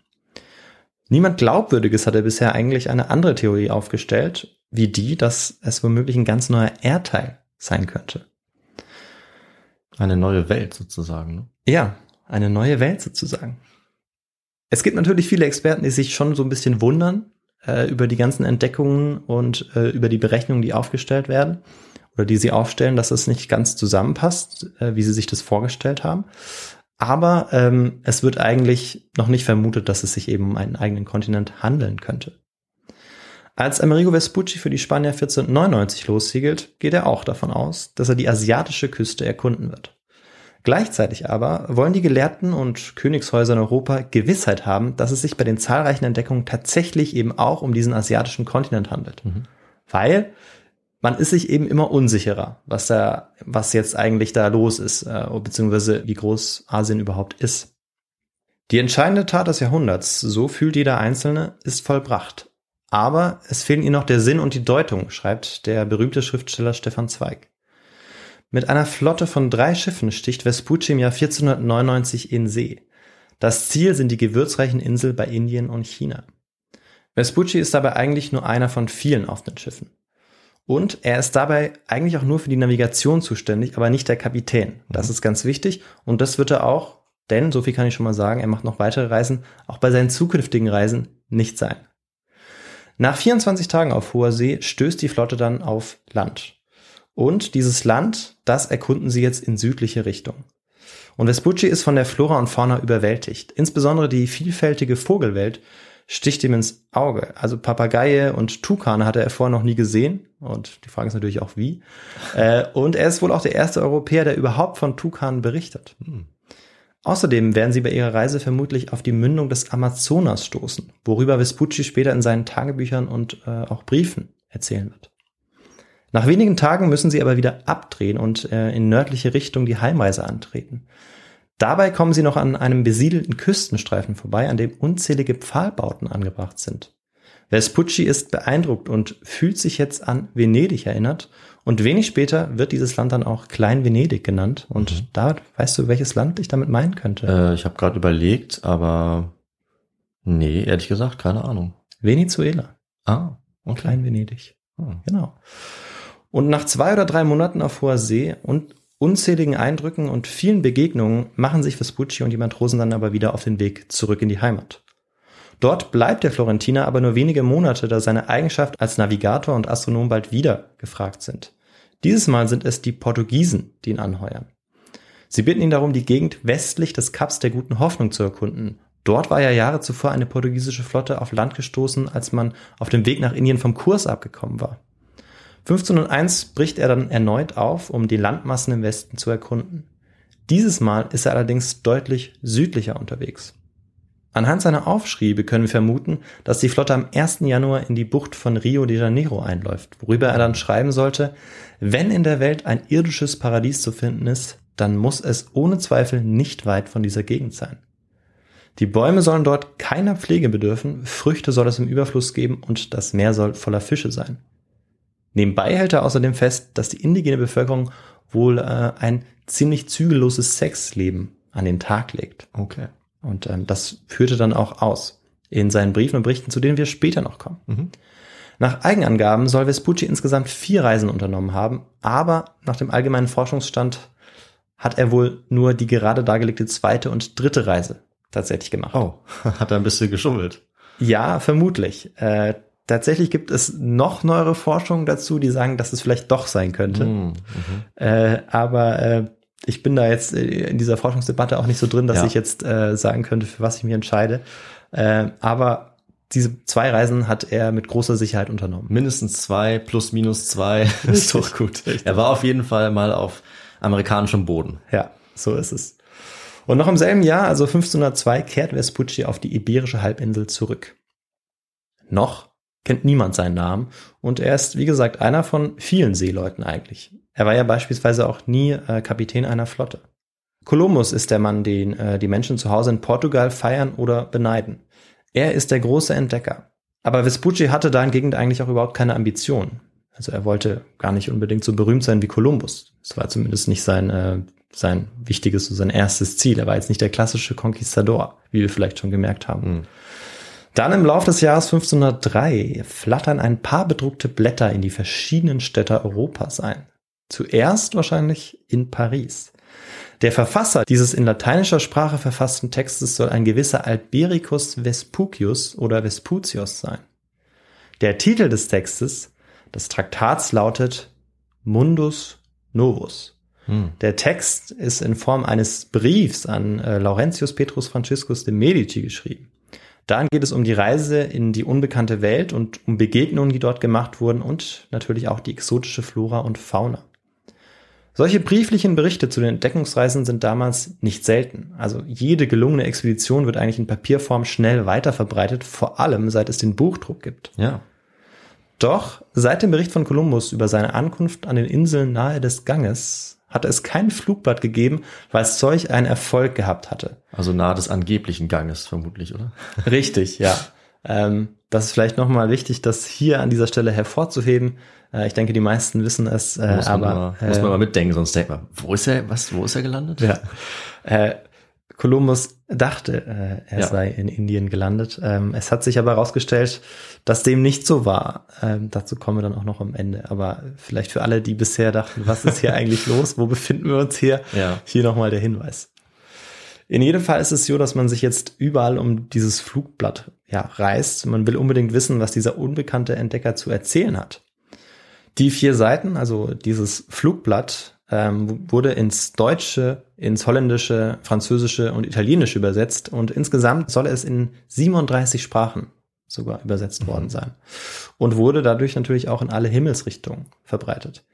Speaker 5: Niemand Glaubwürdiges hatte bisher eigentlich eine andere Theorie aufgestellt, wie die, dass es womöglich ein ganz neuer Erdteil sein könnte.
Speaker 4: Eine neue Welt sozusagen. Ne?
Speaker 5: Ja, eine neue Welt sozusagen. Es gibt natürlich viele Experten, die sich schon so ein bisschen wundern äh, über die ganzen Entdeckungen und äh, über die Berechnungen, die aufgestellt werden oder die sie aufstellen, dass das nicht ganz zusammenpasst, äh, wie sie sich das vorgestellt haben. Aber ähm, es wird eigentlich noch nicht vermutet, dass es sich eben um einen eigenen Kontinent handeln könnte. Als Amerigo Vespucci für die Spanier 1499 lossegelt, geht er auch davon aus, dass er die asiatische Küste erkunden wird. Gleichzeitig aber wollen die Gelehrten und Königshäuser in Europa Gewissheit haben, dass es sich bei den zahlreichen Entdeckungen tatsächlich eben auch um diesen asiatischen Kontinent handelt. Mhm. Weil man ist sich eben immer unsicherer, was da, was jetzt eigentlich da los ist, äh, beziehungsweise wie groß Asien überhaupt ist. Die entscheidende Tat des Jahrhunderts, so fühlt jeder Einzelne, ist vollbracht. Aber es fehlen ihnen noch der Sinn und die Deutung, schreibt der berühmte Schriftsteller Stefan Zweig. Mit einer Flotte von drei Schiffen sticht Vespucci im Jahr 1499 in See. Das Ziel sind die gewürzreichen Inseln bei Indien und China. Vespucci ist dabei eigentlich nur einer von vielen auf den Schiffen. Und er ist dabei eigentlich auch nur für die Navigation zuständig, aber nicht der Kapitän. Das mhm. ist ganz wichtig. Und das wird er auch, denn, so viel kann ich schon mal sagen, er macht noch weitere Reisen, auch bei seinen zukünftigen Reisen nicht sein. Nach 24 Tagen auf hoher See stößt die Flotte dann auf Land. Und dieses Land, das erkunden sie jetzt in südliche Richtung. Und Vespucci ist von der Flora und Fauna überwältigt. Insbesondere die vielfältige Vogelwelt sticht ihm ins Auge. Also Papageie und Tukane hatte er vorher noch nie gesehen. Und die Frage ist natürlich auch wie. Äh, und er ist wohl auch der erste Europäer, der überhaupt von Tukanen berichtet. Hm. Außerdem werden sie bei ihrer Reise vermutlich auf die Mündung des Amazonas stoßen, worüber Vespucci später in seinen Tagebüchern und äh, auch Briefen erzählen wird. Nach wenigen Tagen müssen sie aber wieder abdrehen und äh, in nördliche Richtung die Heimreise antreten. Dabei kommen sie noch an einem besiedelten Küstenstreifen vorbei, an dem unzählige Pfahlbauten angebracht sind. Vespucci ist beeindruckt und fühlt sich jetzt an Venedig erinnert. Und wenig später wird dieses Land dann auch Klein Venedig genannt. Und mhm. da weißt du, welches Land ich damit meinen könnte?
Speaker 4: Äh, ich habe gerade überlegt, aber nee, ehrlich gesagt, keine Ahnung.
Speaker 5: Venezuela.
Speaker 4: Ah,
Speaker 5: okay. Klein Venedig. Hm. Genau. Und nach zwei oder drei Monaten auf hoher See und unzähligen Eindrücken und vielen Begegnungen machen sich Vespucci und die Matrosen dann aber wieder auf den Weg zurück in die Heimat. Dort bleibt der Florentiner aber nur wenige Monate, da seine Eigenschaft als Navigator und Astronom bald wieder gefragt sind. Dieses Mal sind es die Portugiesen, die ihn anheuern. Sie bitten ihn darum, die Gegend westlich des Kaps der Guten Hoffnung zu erkunden. Dort war ja Jahre zuvor eine portugiesische Flotte auf Land gestoßen, als man auf dem Weg nach Indien vom Kurs abgekommen war. 1501 bricht er dann erneut auf, um die Landmassen im Westen zu erkunden. Dieses Mal ist er allerdings deutlich südlicher unterwegs. Anhand seiner Aufschriebe können wir vermuten, dass die Flotte am 1. Januar in die Bucht von Rio de Janeiro einläuft, worüber er dann schreiben sollte, wenn in der Welt ein irdisches Paradies zu finden ist, dann muss es ohne Zweifel nicht weit von dieser Gegend sein. Die Bäume sollen dort keiner Pflege bedürfen, Früchte soll es im Überfluss geben und das Meer soll voller Fische sein. Nebenbei hält er außerdem fest, dass die indigene Bevölkerung wohl äh, ein ziemlich zügelloses Sexleben an den Tag legt.
Speaker 4: Okay.
Speaker 5: Und ähm, das führte dann auch aus in seinen Briefen und Berichten, zu denen wir später noch kommen. Mhm. Nach Eigenangaben soll Vespucci insgesamt vier Reisen unternommen haben, aber nach dem allgemeinen Forschungsstand hat er wohl nur die gerade dargelegte zweite und dritte Reise tatsächlich gemacht.
Speaker 4: Oh, hat er ein bisschen geschummelt.
Speaker 5: Ja, vermutlich. Äh, Tatsächlich gibt es noch neuere Forschungen dazu, die sagen, dass es vielleicht doch sein könnte. Mhm. Äh, aber äh, ich bin da jetzt in dieser Forschungsdebatte auch nicht so drin, dass
Speaker 4: Ja.
Speaker 5: ich jetzt äh, sagen könnte, für was ich mich entscheide. Äh, aber diese zwei Reisen hat er mit großer Sicherheit unternommen.
Speaker 4: Mindestens zwei plus minus zwei ist doch gut. Er war auf jeden Fall mal auf amerikanischem Boden.
Speaker 5: Ja, so ist es. Und noch im selben Jahr, also 1502, kehrt Vespucci auf die Iberische Halbinsel zurück. Noch kennt niemand seinen Namen und er ist, wie gesagt, einer von vielen Seeleuten eigentlich. Er war ja beispielsweise auch nie äh, Kapitän einer Flotte. Kolumbus ist der Mann, den äh, die Menschen zu Hause in Portugal feiern oder beneiden. Er ist der große Entdecker. Aber Vespucci hatte dahingegen eigentlich auch überhaupt keine Ambition. Also er wollte gar nicht unbedingt so berühmt sein wie Kolumbus. Das war zumindest nicht sein, äh, sein wichtiges, so sein erstes Ziel. Er war jetzt nicht der klassische Conquistador, wie wir vielleicht schon gemerkt haben. Dann im Laufe des Jahres 1503 flattern ein paar bedruckte Blätter in die verschiedenen Städte Europas ein. Zuerst wahrscheinlich in Paris. Der Verfasser dieses in lateinischer Sprache verfassten Textes soll ein gewisser Albericus Vespucius oder Vesputius sein. Der Titel des Textes, des Traktats lautet Mundus Novus. Der Text ist in Form eines Briefs an äh, Laurentius Petrus Franciscus de Medici geschrieben. Darin geht es um die Reise in die unbekannte Welt und um Begegnungen, die dort gemacht wurden und natürlich auch die exotische Flora und Fauna. Solche brieflichen Berichte zu den Entdeckungsreisen sind damals nicht selten. Also jede gelungene Expedition wird eigentlich in Papierform schnell weiterverbreitet, vor allem seit es den Buchdruck gibt.
Speaker 4: Ja.
Speaker 5: Doch seit dem Bericht von Kolumbus über seine Ankunft an den Inseln nahe des Ganges hatte es kein Flugblatt gegeben, weil es solch einen Erfolg gehabt hatte.
Speaker 4: Also nahe des angeblichen Ganges vermutlich, oder?
Speaker 5: Richtig, ja. Ähm, das ist vielleicht nochmal wichtig, das hier an dieser Stelle hervorzuheben. Äh, ich denke, die meisten wissen es, äh,
Speaker 4: muss, man
Speaker 5: aber
Speaker 4: mal, muss man
Speaker 5: äh,
Speaker 4: mal mitdenken, sonst denkt man, wo ist er, was, wo ist er gelandet?
Speaker 5: ja. Kolumbus dachte, äh, er
Speaker 4: Ja.
Speaker 5: sei in Indien gelandet. Ähm, es hat sich aber herausgestellt, dass dem nicht so war. Ähm, dazu kommen wir dann auch noch am Ende. Aber vielleicht für alle, die bisher dachten, was ist hier eigentlich los? Wo befinden wir uns hier?
Speaker 4: Ja.
Speaker 5: Hier nochmal der Hinweis. In jedem Fall ist es so, dass man sich jetzt überall um dieses Flugblatt ja, reißt. Man will unbedingt wissen, was dieser unbekannte Entdecker zu erzählen hat. Die vier Seiten, also dieses Flugblatt, ähm, wurde ins Deutsche, ins Holländische, Französische und Italienische übersetzt und insgesamt soll es in 37 Sprachen sogar übersetzt worden sein und wurde dadurch natürlich auch in alle Himmelsrichtungen verbreitet.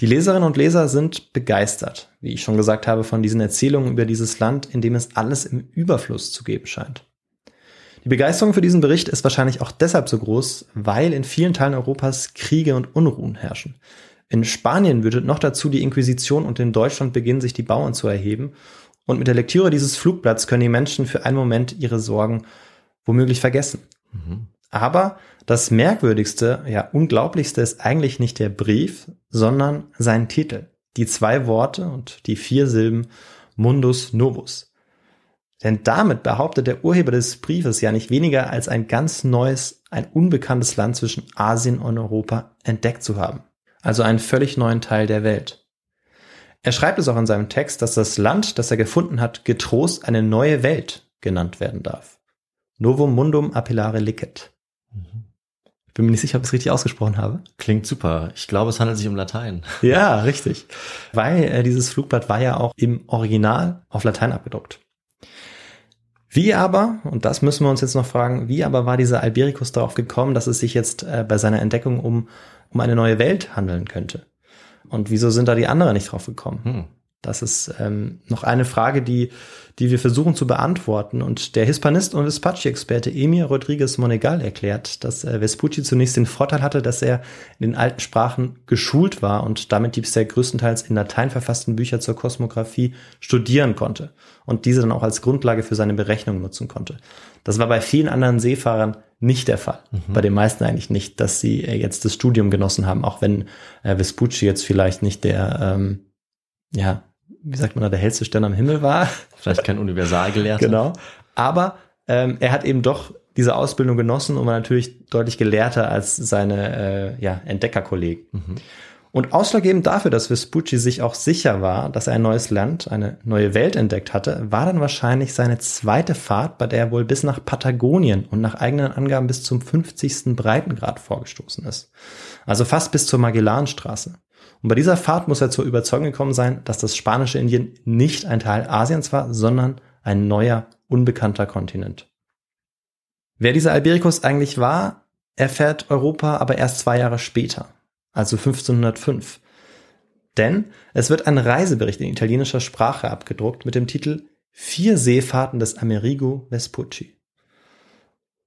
Speaker 5: Die Leserinnen und Leser sind begeistert, wie ich schon gesagt habe, von diesen Erzählungen über dieses Land, in dem es alles im Überfluss zu geben scheint. Die Begeisterung für diesen Bericht ist wahrscheinlich auch deshalb so groß, weil in vielen Teilen Europas Kriege und Unruhen herrschen. In Spanien würde noch dazu die Inquisition und in Deutschland beginnen, sich die Bauern zu erheben. Und mit der Lektüre dieses Flugblatts können die Menschen für einen Moment ihre Sorgen womöglich vergessen. Aber das Merkwürdigste, ja Unglaublichste ist eigentlich nicht der Brief, sondern sein Titel. Die zwei Worte und die vier Silben Mundus Novus. Denn damit behauptet der Urheber des Briefes ja nicht weniger als ein ganz neues, ein unbekanntes Land zwischen Asien und Europa entdeckt zu haben. Also einen völlig neuen Teil der Welt. Er schreibt es auch in seinem Text, dass das Land, das er gefunden hat, getrost eine neue Welt genannt werden darf. Novum mundum appellare licet. Ich bin mir nicht sicher, ob ich es richtig ausgesprochen habe.
Speaker 4: Klingt super. Ich glaube, es handelt sich um Latein.
Speaker 5: Ja, richtig. Weil äh, dieses Flugblatt war ja auch im Original auf Latein abgedruckt. Wie aber, und das müssen wir uns jetzt noch fragen, wie aber war dieser Albericus darauf gekommen, dass es sich jetzt äh, bei seiner Entdeckung um, um eine neue Welt handeln könnte? Und wieso sind da die anderen nicht drauf gekommen?
Speaker 4: Hm.
Speaker 5: Das ist ähm, noch eine Frage, die, die wir versuchen zu beantworten. Und der Hispanist und Vespucci-Experte Emir Rodriguez Monegal erklärt, dass äh, Vespucci zunächst den Vorteil hatte, dass er in den alten Sprachen geschult war und damit die bisher größtenteils in Latein verfassten Bücher zur Kosmographie studieren konnte und diese dann auch als Grundlage für seine Berechnung nutzen konnte. Das war bei vielen anderen Seefahrern nicht der Fall. Bei den meisten eigentlich nicht, dass sie äh, jetzt das Studium genossen haben, auch wenn äh, Vespucci jetzt vielleicht nicht der, ähm, ja, wie sagt man da, der hellste Stern am Himmel war.
Speaker 4: Vielleicht kein Universalgelehrter.
Speaker 5: genau. Aber ähm, er hat eben doch diese Ausbildung genossen und war natürlich deutlich gelehrter als seine äh, ja, Entdeckerkollegen. Und ausschlaggebend dafür, dass Vespucci sich auch sicher war, dass er ein neues Land, eine neue Welt entdeckt hatte, war dann wahrscheinlich seine zweite Fahrt, bei der er wohl bis nach Patagonien und nach eigenen Angaben bis zum 50. Breitengrad vorgestoßen ist. Also fast bis zur Magellanstraße. Und bei dieser Fahrt muss er zur Überzeugung gekommen sein, dass das spanische Indien nicht ein Teil Asiens war, sondern ein neuer, unbekannter Kontinent. Wer dieser Alberikus eigentlich war, erfährt Europa aber erst zwei Jahre später, also 1505. Denn es wird ein Reisebericht in italienischer Sprache abgedruckt mit dem Titel Vier Seefahrten des Amerigo Vespucci.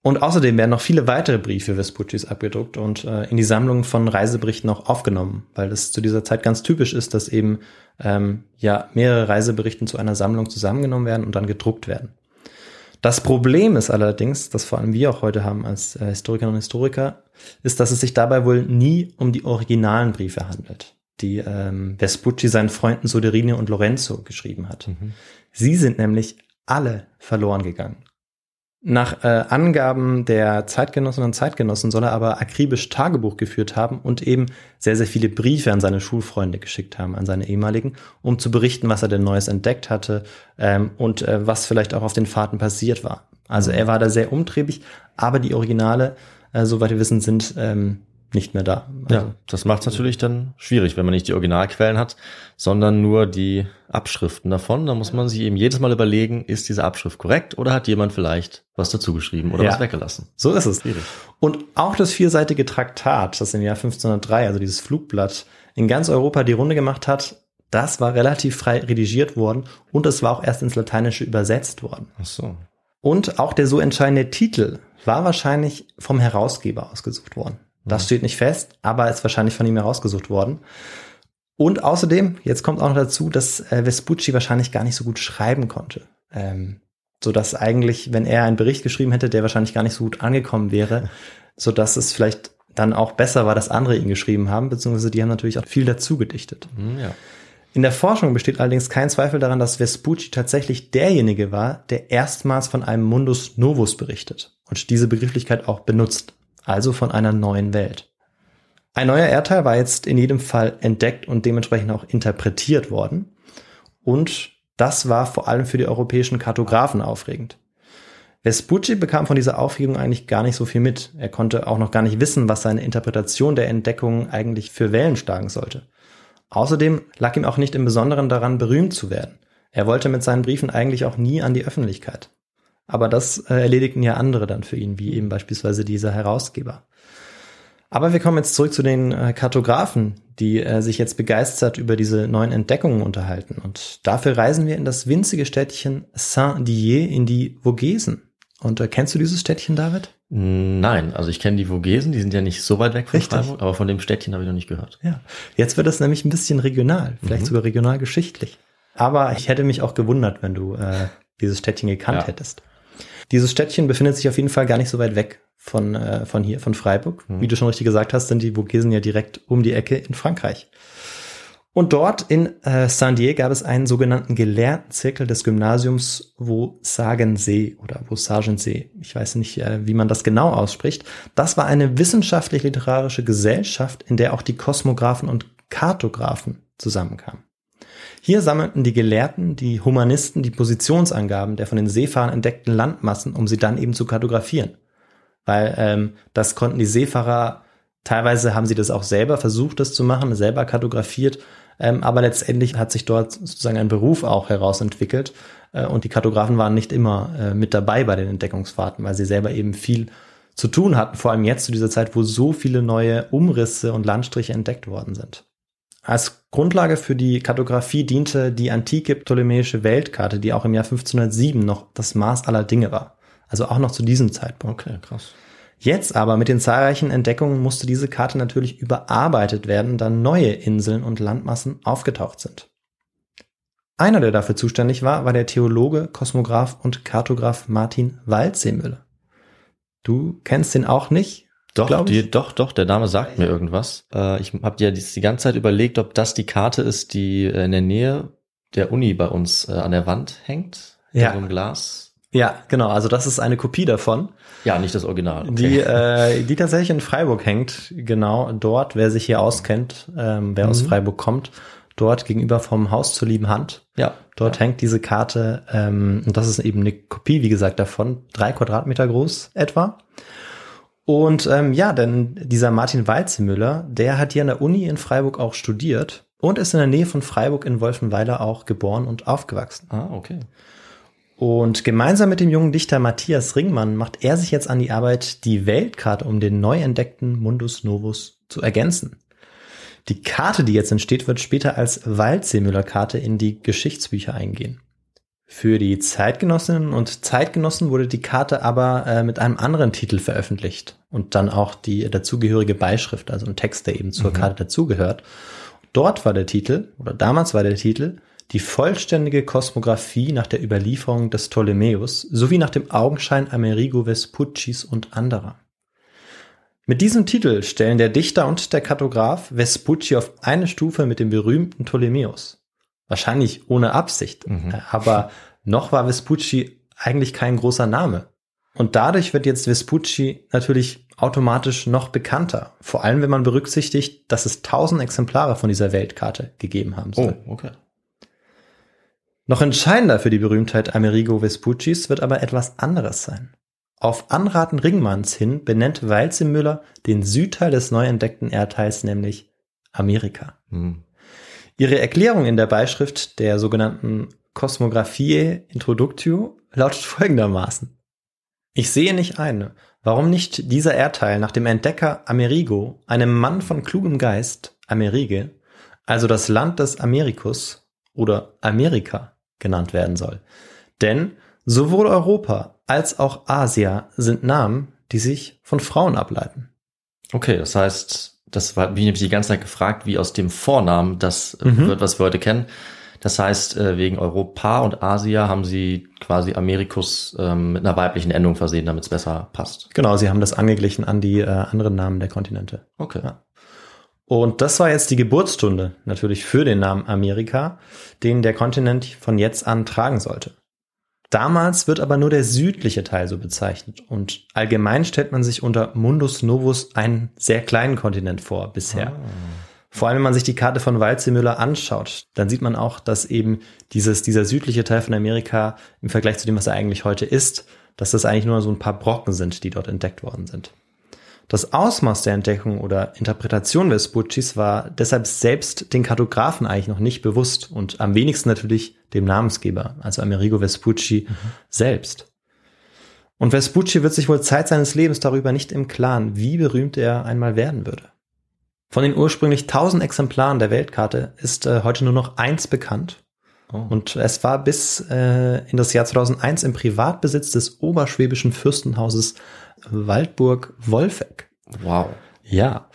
Speaker 5: Und außerdem werden noch viele weitere Briefe Vespuccis abgedruckt und äh, in die Sammlung von Reiseberichten auch aufgenommen, weil es zu dieser Zeit ganz typisch ist, dass eben ähm, ja mehrere Reiseberichten zu einer Sammlung zusammengenommen werden und dann gedruckt werden. Das Problem ist allerdings, das vor allem wir auch heute haben als äh, Historikerinnen und Historiker, ist, dass es sich dabei wohl nie um die originalen Briefe handelt, die ähm, Vespucci seinen Freunden Soderini und Lorenzo geschrieben hat. Mhm. Sie sind nämlich alle verloren gegangen. Nach äh, Angaben der Zeitgenossinnen und Zeitgenossen soll er aber akribisch Tagebuch geführt haben und eben sehr, sehr viele Briefe an seine Schulfreunde geschickt haben, an seine ehemaligen, um zu berichten, was er denn Neues entdeckt hatte ähm, und äh, was vielleicht auch auf den Fahrten passiert war. Also er war da sehr umtriebig, aber die Originale, äh, soweit wir wissen, sind ähm, nicht mehr da.
Speaker 4: Also, ja, das macht es natürlich dann schwierig, wenn man nicht die Originalquellen hat, sondern nur die Abschriften davon. Da muss man sich eben jedes Mal überlegen, ist diese Abschrift korrekt oder hat jemand vielleicht was dazu geschrieben oder ja, was weggelassen?
Speaker 5: So ist es. Schwierig. Und auch das vierseitige Traktat, das im Jahr 1503, also dieses Flugblatt, in ganz Europa die Runde gemacht hat, das war relativ frei redigiert worden und es war auch erst ins Lateinische übersetzt worden.
Speaker 4: Ach so.
Speaker 5: Und auch der so entscheidende Titel war wahrscheinlich vom Herausgeber ausgesucht worden. Das steht nicht fest, aber ist wahrscheinlich von ihm herausgesucht worden. Und außerdem, jetzt kommt auch noch dazu, dass äh, Vespucci wahrscheinlich gar nicht so gut schreiben konnte. Ähm, so dass eigentlich, wenn er einen Bericht geschrieben hätte, der wahrscheinlich gar nicht so gut angekommen wäre, so dass es vielleicht dann auch besser war, dass andere ihn geschrieben haben, beziehungsweise die haben natürlich auch viel dazu gedichtet.
Speaker 4: Mhm, ja.
Speaker 5: In der Forschung besteht allerdings kein Zweifel daran, dass Vespucci tatsächlich derjenige war, der erstmals von einem Mundus Novus berichtet und diese Begrifflichkeit auch benutzt also von einer neuen Welt. Ein neuer Erdteil war jetzt in jedem Fall entdeckt und dementsprechend auch interpretiert worden. Und das war vor allem für die europäischen Kartografen aufregend. Vespucci bekam von dieser Aufregung eigentlich gar nicht so viel mit. Er konnte auch noch gar nicht wissen, was seine Interpretation der Entdeckung eigentlich für Wellen schlagen sollte. Außerdem lag ihm auch nicht im Besonderen daran, berühmt zu werden. Er wollte mit seinen Briefen eigentlich auch nie an die Öffentlichkeit. Aber das äh, erledigten ja andere dann für ihn, wie eben beispielsweise dieser Herausgeber. Aber wir kommen jetzt zurück zu den äh, Kartografen, die äh, sich jetzt begeistert über diese neuen Entdeckungen unterhalten. Und dafür reisen wir in das winzige Städtchen Saint-Dié in die Vogesen. Und äh, kennst du dieses Städtchen, David?
Speaker 4: Nein, also ich kenne die Vogesen, die sind ja nicht so weit weg von
Speaker 5: Richtig.
Speaker 4: Freiburg, aber von dem Städtchen habe ich noch nicht gehört.
Speaker 5: Ja, jetzt wird das nämlich ein bisschen regional, vielleicht mhm. sogar regional geschichtlich. Aber ich hätte mich auch gewundert, wenn du äh, dieses Städtchen gekannt ja. hättest. Dieses Städtchen befindet sich auf jeden Fall gar nicht so weit weg von, äh, von hier, von Freiburg. Mhm. Wie du schon richtig gesagt hast, sind die Vogesen ja direkt um die Ecke in Frankreich. Und dort in äh, Saint-Dié gab es einen sogenannten Gelehrtenzirkel des Gymnasiums Vosagensee oder Vosagensee. Ich weiß nicht, äh, wie man das genau ausspricht. Das war eine wissenschaftlich-literarische Gesellschaft, in der auch die Kosmographen und Kartographen zusammenkamen. Hier sammelten die Gelehrten, die Humanisten die Positionsangaben der von den Seefahrern entdeckten Landmassen, um sie dann eben zu kartografieren. Weil ähm, das konnten die Seefahrer, teilweise haben sie das auch selber versucht, das zu machen, selber kartografiert, ähm, aber letztendlich hat sich dort sozusagen ein Beruf auch herausentwickelt äh, und die Kartografen waren nicht immer äh, mit dabei bei den Entdeckungsfahrten, weil sie selber eben viel zu tun hatten, vor allem jetzt zu dieser Zeit, wo so viele neue Umrisse und Landstriche entdeckt worden sind. Als Grundlage für die Kartografie diente die antike ptolemäische Weltkarte, die auch im Jahr 1507 noch das Maß aller Dinge war. Also auch noch zu diesem Zeitpunkt.
Speaker 4: Okay, krass.
Speaker 5: Jetzt aber mit den zahlreichen Entdeckungen musste diese Karte natürlich überarbeitet werden, da neue Inseln und Landmassen aufgetaucht sind. Einer, der dafür zuständig war, war der Theologe, Kosmograph und Kartograph Martin Waldseemüller. Du kennst den auch nicht,
Speaker 4: doch, die, doch, doch, der Name sagt mir irgendwas. Äh, ich habe ja die, die ganze Zeit überlegt, ob das die Karte ist, die äh, in der Nähe der Uni bei uns äh, an der Wand hängt.
Speaker 5: Ja.
Speaker 4: In so einem Glas.
Speaker 5: Ja, genau. Also das ist eine Kopie davon.
Speaker 4: Ja, nicht das Original.
Speaker 5: Okay. Die, äh, die tatsächlich in Freiburg hängt. Genau dort, wer sich hier auskennt, ähm, wer mhm. aus Freiburg kommt, dort gegenüber vom Haus zur lieben Hand.
Speaker 4: Ja.
Speaker 5: Dort
Speaker 4: ja.
Speaker 5: hängt diese Karte, ähm, und das ist eben eine Kopie, wie gesagt, davon, drei Quadratmeter groß etwa. Und ähm, ja, denn dieser Martin Walzemüller, der hat hier an der Uni in Freiburg auch studiert und ist in der Nähe von Freiburg in Wolfenweiler auch geboren und aufgewachsen.
Speaker 4: Ah, okay.
Speaker 5: Und gemeinsam mit dem jungen Dichter Matthias Ringmann macht er sich jetzt an die Arbeit, die Weltkarte um den neu entdeckten Mundus Novus zu ergänzen. Die Karte, die jetzt entsteht, wird später als Waldseemüller-Karte in die Geschichtsbücher eingehen. Für die Zeitgenossinnen und Zeitgenossen wurde die Karte aber äh, mit einem anderen Titel veröffentlicht und dann auch die dazugehörige Beischrift, also ein Text, der eben zur
Speaker 4: Mhm.
Speaker 5: Karte dazugehört. Dort war der Titel, oder damals war der Titel, die vollständige Kosmographie nach der Überlieferung des Ptolemäus sowie nach dem Augenschein Amerigo Vespuccis und anderer. Mit diesem Titel stellen der Dichter und der Kartograph Vespucci auf eine Stufe mit dem berühmten Ptolemäus. Wahrscheinlich ohne Absicht,
Speaker 4: Mhm.
Speaker 5: aber noch war Vespucci eigentlich kein großer Name. Und dadurch wird jetzt Vespucci natürlich automatisch noch bekannter. Vor allem, wenn man berücksichtigt, dass es tausend Exemplare von dieser Weltkarte gegeben haben
Speaker 4: Oh,
Speaker 5: soll.
Speaker 4: okay.
Speaker 5: Noch entscheidender für die Berühmtheit Amerigo Vespuccis wird aber etwas anderes sein. Auf Anraten Ringmanns hin benennt Walzemüller den Südteil des neu entdeckten Erdteils, nämlich Amerika.
Speaker 4: Hm.
Speaker 5: Ihre Erklärung in der Beischrift der sogenannten Cosmographiae Introductio lautet folgendermaßen. Ich sehe nicht ein, warum nicht dieser Erdteil nach dem Entdecker Amerigo, einem Mann von klugem Geist, Amerige, also das Land des Americus oder Amerika genannt werden soll. Denn sowohl Europa als auch Asia sind Namen, die sich von Frauen ableiten.
Speaker 4: Okay, das heißt, das war, wie nämlich die ganze Zeit gefragt, wie aus dem Vornamen das äh,
Speaker 5: Mhm.
Speaker 4: wird, was wir heute kennen. Das heißt, äh, wegen Europa und Asia haben sie quasi Americus ähm, mit einer weiblichen Endung versehen, damit es besser passt.
Speaker 5: Genau, sie haben das angeglichen an die äh, anderen Namen der Kontinente.
Speaker 4: Okay.
Speaker 5: Ja. Und das war jetzt die Geburtsstunde natürlich für den Namen Amerika, den der Kontinent von jetzt an tragen sollte. Damals wird aber nur der südliche Teil so bezeichnet und allgemein stellt man sich unter Mundus Novus einen sehr kleinen Kontinent vor bisher. Vor allem, wenn man sich die Karte von Walzemüller anschaut, dann sieht man auch, dass eben dieses, dieser südliche Teil von Amerika im Vergleich zu dem, was er eigentlich heute ist, dass das eigentlich nur so ein paar Brocken sind, die dort entdeckt worden sind. Das Ausmaß der Entdeckung oder Interpretation Vespuccis war deshalb selbst den Kartografen eigentlich noch nicht bewusst und am wenigsten natürlich dem Namensgeber, also Amerigo Vespucci selbst. Und Vespucci wird sich wohl Zeit seines Lebens darüber nicht im Klaren, wie berühmt er einmal werden würde. Von den ursprünglich 1000 Exemplaren der Weltkarte ist äh, heute nur noch eins bekannt.
Speaker 4: Oh.
Speaker 5: Und es war bis äh, in das Jahr 2001 im Privatbesitz des oberschwäbischen Fürstenhauses Waldburg-Wolfegg.
Speaker 4: Wow.
Speaker 5: Ja.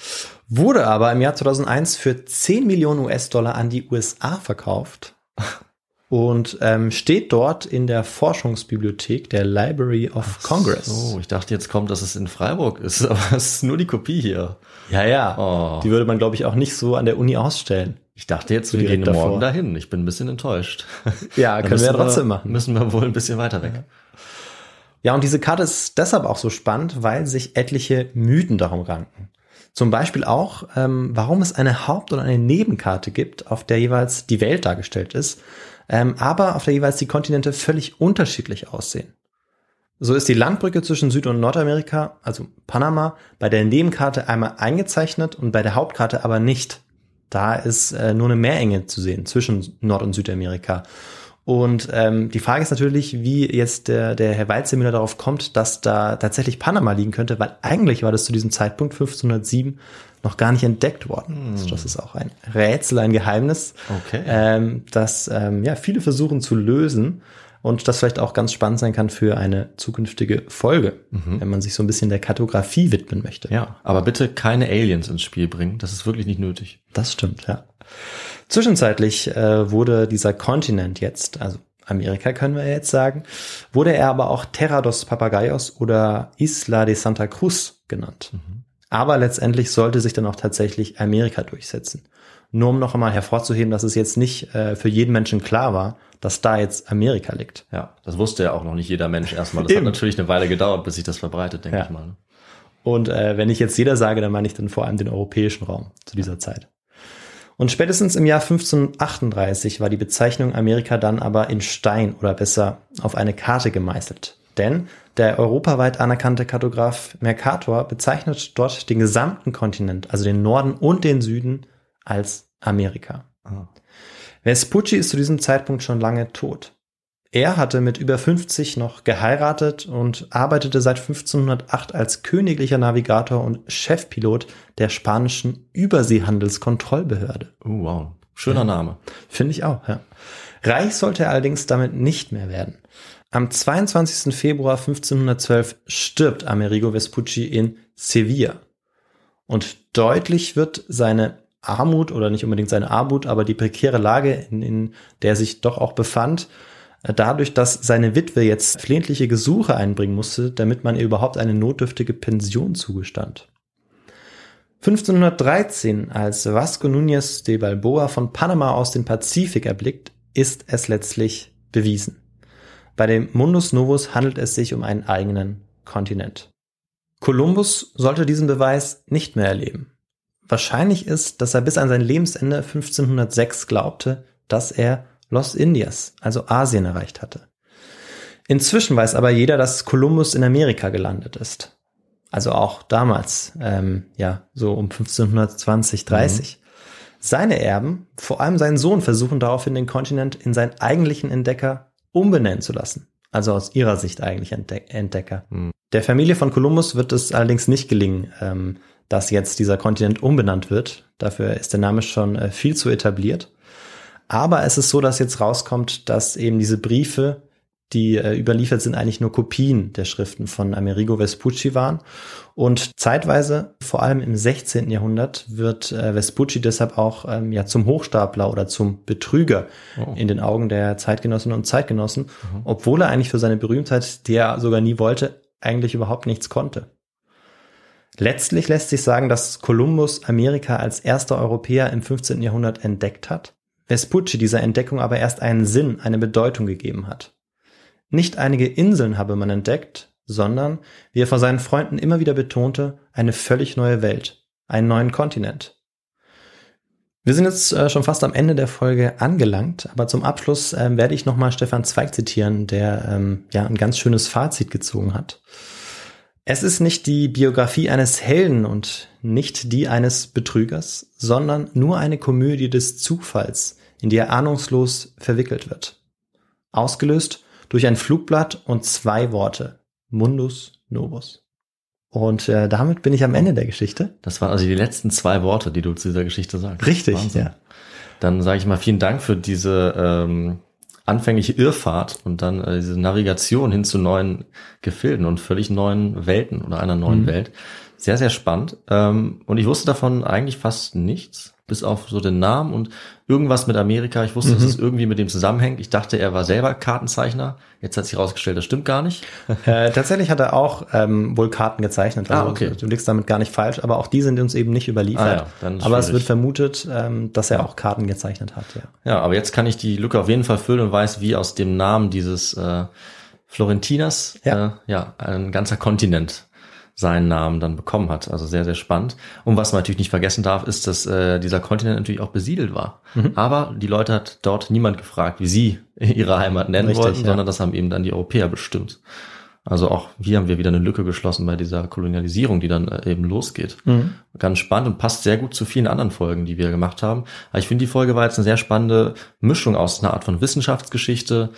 Speaker 5: Wurde aber im Jahr 2001 für 10 Millionen US-Dollar an die USA verkauft und ähm, steht dort in der Forschungsbibliothek der Library of Congress.
Speaker 4: So, ich dachte, jetzt kommt, dass es in Freiburg ist, aber es ist nur die Kopie hier.
Speaker 5: Ja, ja.
Speaker 4: Oh.
Speaker 5: Die würde man, glaube ich, auch nicht so an der Uni ausstellen.
Speaker 4: Ich dachte jetzt,
Speaker 5: So
Speaker 4: wir gehen morgen
Speaker 5: davor.
Speaker 4: dahin. Ich bin ein bisschen enttäuscht.
Speaker 5: Ja, können wir ja trotzdem machen.
Speaker 4: Müssen wir wohl ein bisschen weiter weg.
Speaker 5: Ja, und diese Karte ist deshalb auch so spannend, weil sich etliche Mythen darum ranken. Zum Beispiel auch, ähm, warum es eine Haupt- und eine Nebenkarte gibt, auf der jeweils die Welt dargestellt ist, ähm, aber auf der jeweils die Kontinente völlig unterschiedlich aussehen. So ist die Landbrücke zwischen Süd- und Nordamerika, also Panama, bei der Nebenkarte einmal eingezeichnet und bei der Hauptkarte aber nicht. Da ist äh, nur eine Meerenge zu sehen zwischen Nord- und Südamerika. Und ähm, die Frage ist natürlich, wie jetzt der, der Herr Walzemüller darauf kommt, dass da tatsächlich Panama liegen könnte, weil eigentlich war das zu diesem Zeitpunkt 1507 noch gar nicht entdeckt worden. Also das ist auch ein Rätsel, ein Geheimnis,
Speaker 4: Okay.
Speaker 5: ähm, das ähm, ja viele versuchen zu lösen und das vielleicht auch ganz spannend sein kann für eine zukünftige Folge, wenn man sich so ein bisschen der Kartografie widmen möchte.
Speaker 4: Ja, aber bitte keine Aliens ins Spiel bringen. Das ist wirklich nicht nötig.
Speaker 5: Das stimmt, ja. Zwischenzeitlich äh, wurde dieser Kontinent jetzt, also Amerika können wir jetzt sagen, wurde er aber auch Terra dos Papagayos oder Isla de Santa Cruz genannt. Aber letztendlich sollte sich dann auch tatsächlich Amerika durchsetzen. Nur um noch einmal hervorzuheben, dass es jetzt nicht äh, für jeden Menschen klar war, dass da jetzt Amerika liegt.
Speaker 4: Ja, das wusste ja auch noch nicht jeder Mensch erstmal. Das hat natürlich eine Weile gedauert, bis sich das verbreitet, denke
Speaker 5: Ja.
Speaker 4: ich mal. ne?
Speaker 5: Und äh, wenn ich jetzt jeder sage, dann meine ich dann vor allem den europäischen Raum zu dieser Zeit. Und spätestens im Jahr 1538 war die Bezeichnung Amerika dann aber in Stein oder besser auf eine Karte gemeißelt. Denn der europaweit anerkannte Kartograf Mercator bezeichnet dort den gesamten Kontinent, also den Norden und den Süden, als Amerika.
Speaker 4: Ah.
Speaker 5: Vespucci ist zu diesem Zeitpunkt schon lange tot. Er hatte mit über 50 noch geheiratet und arbeitete seit 1508 als königlicher Navigator und Chefpilot der spanischen Überseehandelskontrollbehörde.
Speaker 4: Oh, wow. Schöner Name.
Speaker 5: Finde ich auch, ja. Reich sollte er allerdings damit nicht mehr werden. Am 22. Februar 1512 stirbt Amerigo Vespucci in Sevilla. Und deutlich wird seine Armut oder nicht unbedingt seine Armut, aber die prekäre Lage, in, in der er sich doch auch befand, dadurch, dass seine Witwe jetzt flehentliche Gesuche einbringen musste, damit man ihr überhaupt eine notdürftige Pension zugestand. 1513, als Vasco Núñez de Balboa von Panama aus den Pazifik erblickt, ist es letztlich bewiesen. Bei dem Mundus Novus handelt es sich um einen eigenen Kontinent. Kolumbus sollte diesen Beweis nicht mehr erleben. Wahrscheinlich ist, dass er bis an sein Lebensende 1506 glaubte, dass er Los Indias, also Asien, erreicht hatte. Inzwischen weiß aber jeder, dass Kolumbus in Amerika gelandet ist. Also auch damals, ähm, ja, so um 1520, 30. Mhm. Seine Erben, vor allem sein Sohn, versuchen daraufhin den Kontinent in seinen eigentlichen Entdecker umbenennen zu lassen. Also aus ihrer Sicht eigentlich Entdeck Entdecker. Mhm. Der Familie von Kolumbus wird es allerdings nicht gelingen, ähm, dass jetzt dieser Kontinent umbenannt wird. Dafür ist der Name schon äh, viel zu etabliert. Aber es ist so, dass jetzt rauskommt, dass eben diese Briefe, die äh, überliefert sind, eigentlich nur Kopien der Schriften von Amerigo Vespucci waren. Und zeitweise, vor allem im 16. Jahrhundert, wird äh, Vespucci deshalb auch ähm, ja zum Hochstapler oder zum Betrüger oh. in den Augen der Zeitgenossinnen und Zeitgenossen, mhm. obwohl er eigentlich für seine Berühmtheit, die er sogar nie wollte, eigentlich überhaupt nichts konnte. Letztlich lässt sich sagen, dass Kolumbus Amerika als erster Europäer im 15. Jahrhundert entdeckt hat Vespucci dieser Entdeckung aber erst einen Sinn, eine Bedeutung gegeben hat. Nicht einige Inseln habe man entdeckt, sondern, wie er vor seinen Freunden immer wieder betonte, eine völlig neue Welt, einen neuen Kontinent. Wir sind jetzt äh, schon fast am Ende der Folge angelangt, aber zum Abschluss äh, werde ich nochmal Stefan Zweig zitieren, der ähm, ja ein ganz schönes Fazit gezogen hat. Es ist nicht die Biografie eines Helden und nicht die eines Betrügers, sondern nur eine Komödie des Zufalls, in die er ahnungslos verwickelt wird. Ausgelöst durch ein Flugblatt und zwei Worte. Mundus Novus. Und äh, damit bin ich am Ende der Geschichte.
Speaker 4: Das waren also die letzten zwei Worte, die du zu dieser Geschichte sagst.
Speaker 5: Richtig, Wahnsinn. ja.
Speaker 4: Dann sage ich mal vielen Dank für diese ähm, anfängliche Irrfahrt und dann äh, diese Navigation hin zu neuen Gefilden und völlig neuen Welten oder einer neuen mhm. Welt. Sehr, sehr spannend. Ähm, und ich wusste davon eigentlich fast nichts bis auf so den Namen und irgendwas mit Amerika. Ich wusste, mhm. dass es irgendwie mit dem zusammenhängt. Ich dachte, er war selber Kartenzeichner. Jetzt hat sich herausgestellt, das stimmt gar nicht.
Speaker 5: Äh, tatsächlich hat er auch ähm, wohl Karten gezeichnet.
Speaker 4: Also ah, okay.
Speaker 5: Du liegst damit gar nicht falsch, aber auch die sind uns eben nicht überliefert. Ah, ja, aber es wird vermutet, ähm, dass er auch Karten gezeichnet hat. Ja.
Speaker 4: ja, aber jetzt kann ich die Lücke auf jeden Fall füllen und weiß, wie aus dem Namen dieses äh, Florentiners ja. Äh, ja ein ganzer Kontinent seinen Namen dann bekommen hat. Also sehr, sehr spannend. Und was man natürlich nicht vergessen darf, ist, dass äh, dieser Kontinent natürlich auch besiedelt war. Mhm. Aber die Leute hat dort niemand gefragt, wie sie ihre Heimat nennen Richtig, wollten, ja. sondern das haben eben dann die Europäer bestimmt. Also auch hier haben wir wieder eine Lücke geschlossen bei dieser Kolonialisierung, die dann äh, eben losgeht. Mhm. Ganz spannend und passt sehr gut zu vielen anderen Folgen, die wir gemacht haben. Aber ich finde, die Folge war jetzt eine sehr spannende Mischung aus einer Art von Wissenschaftsgeschichte,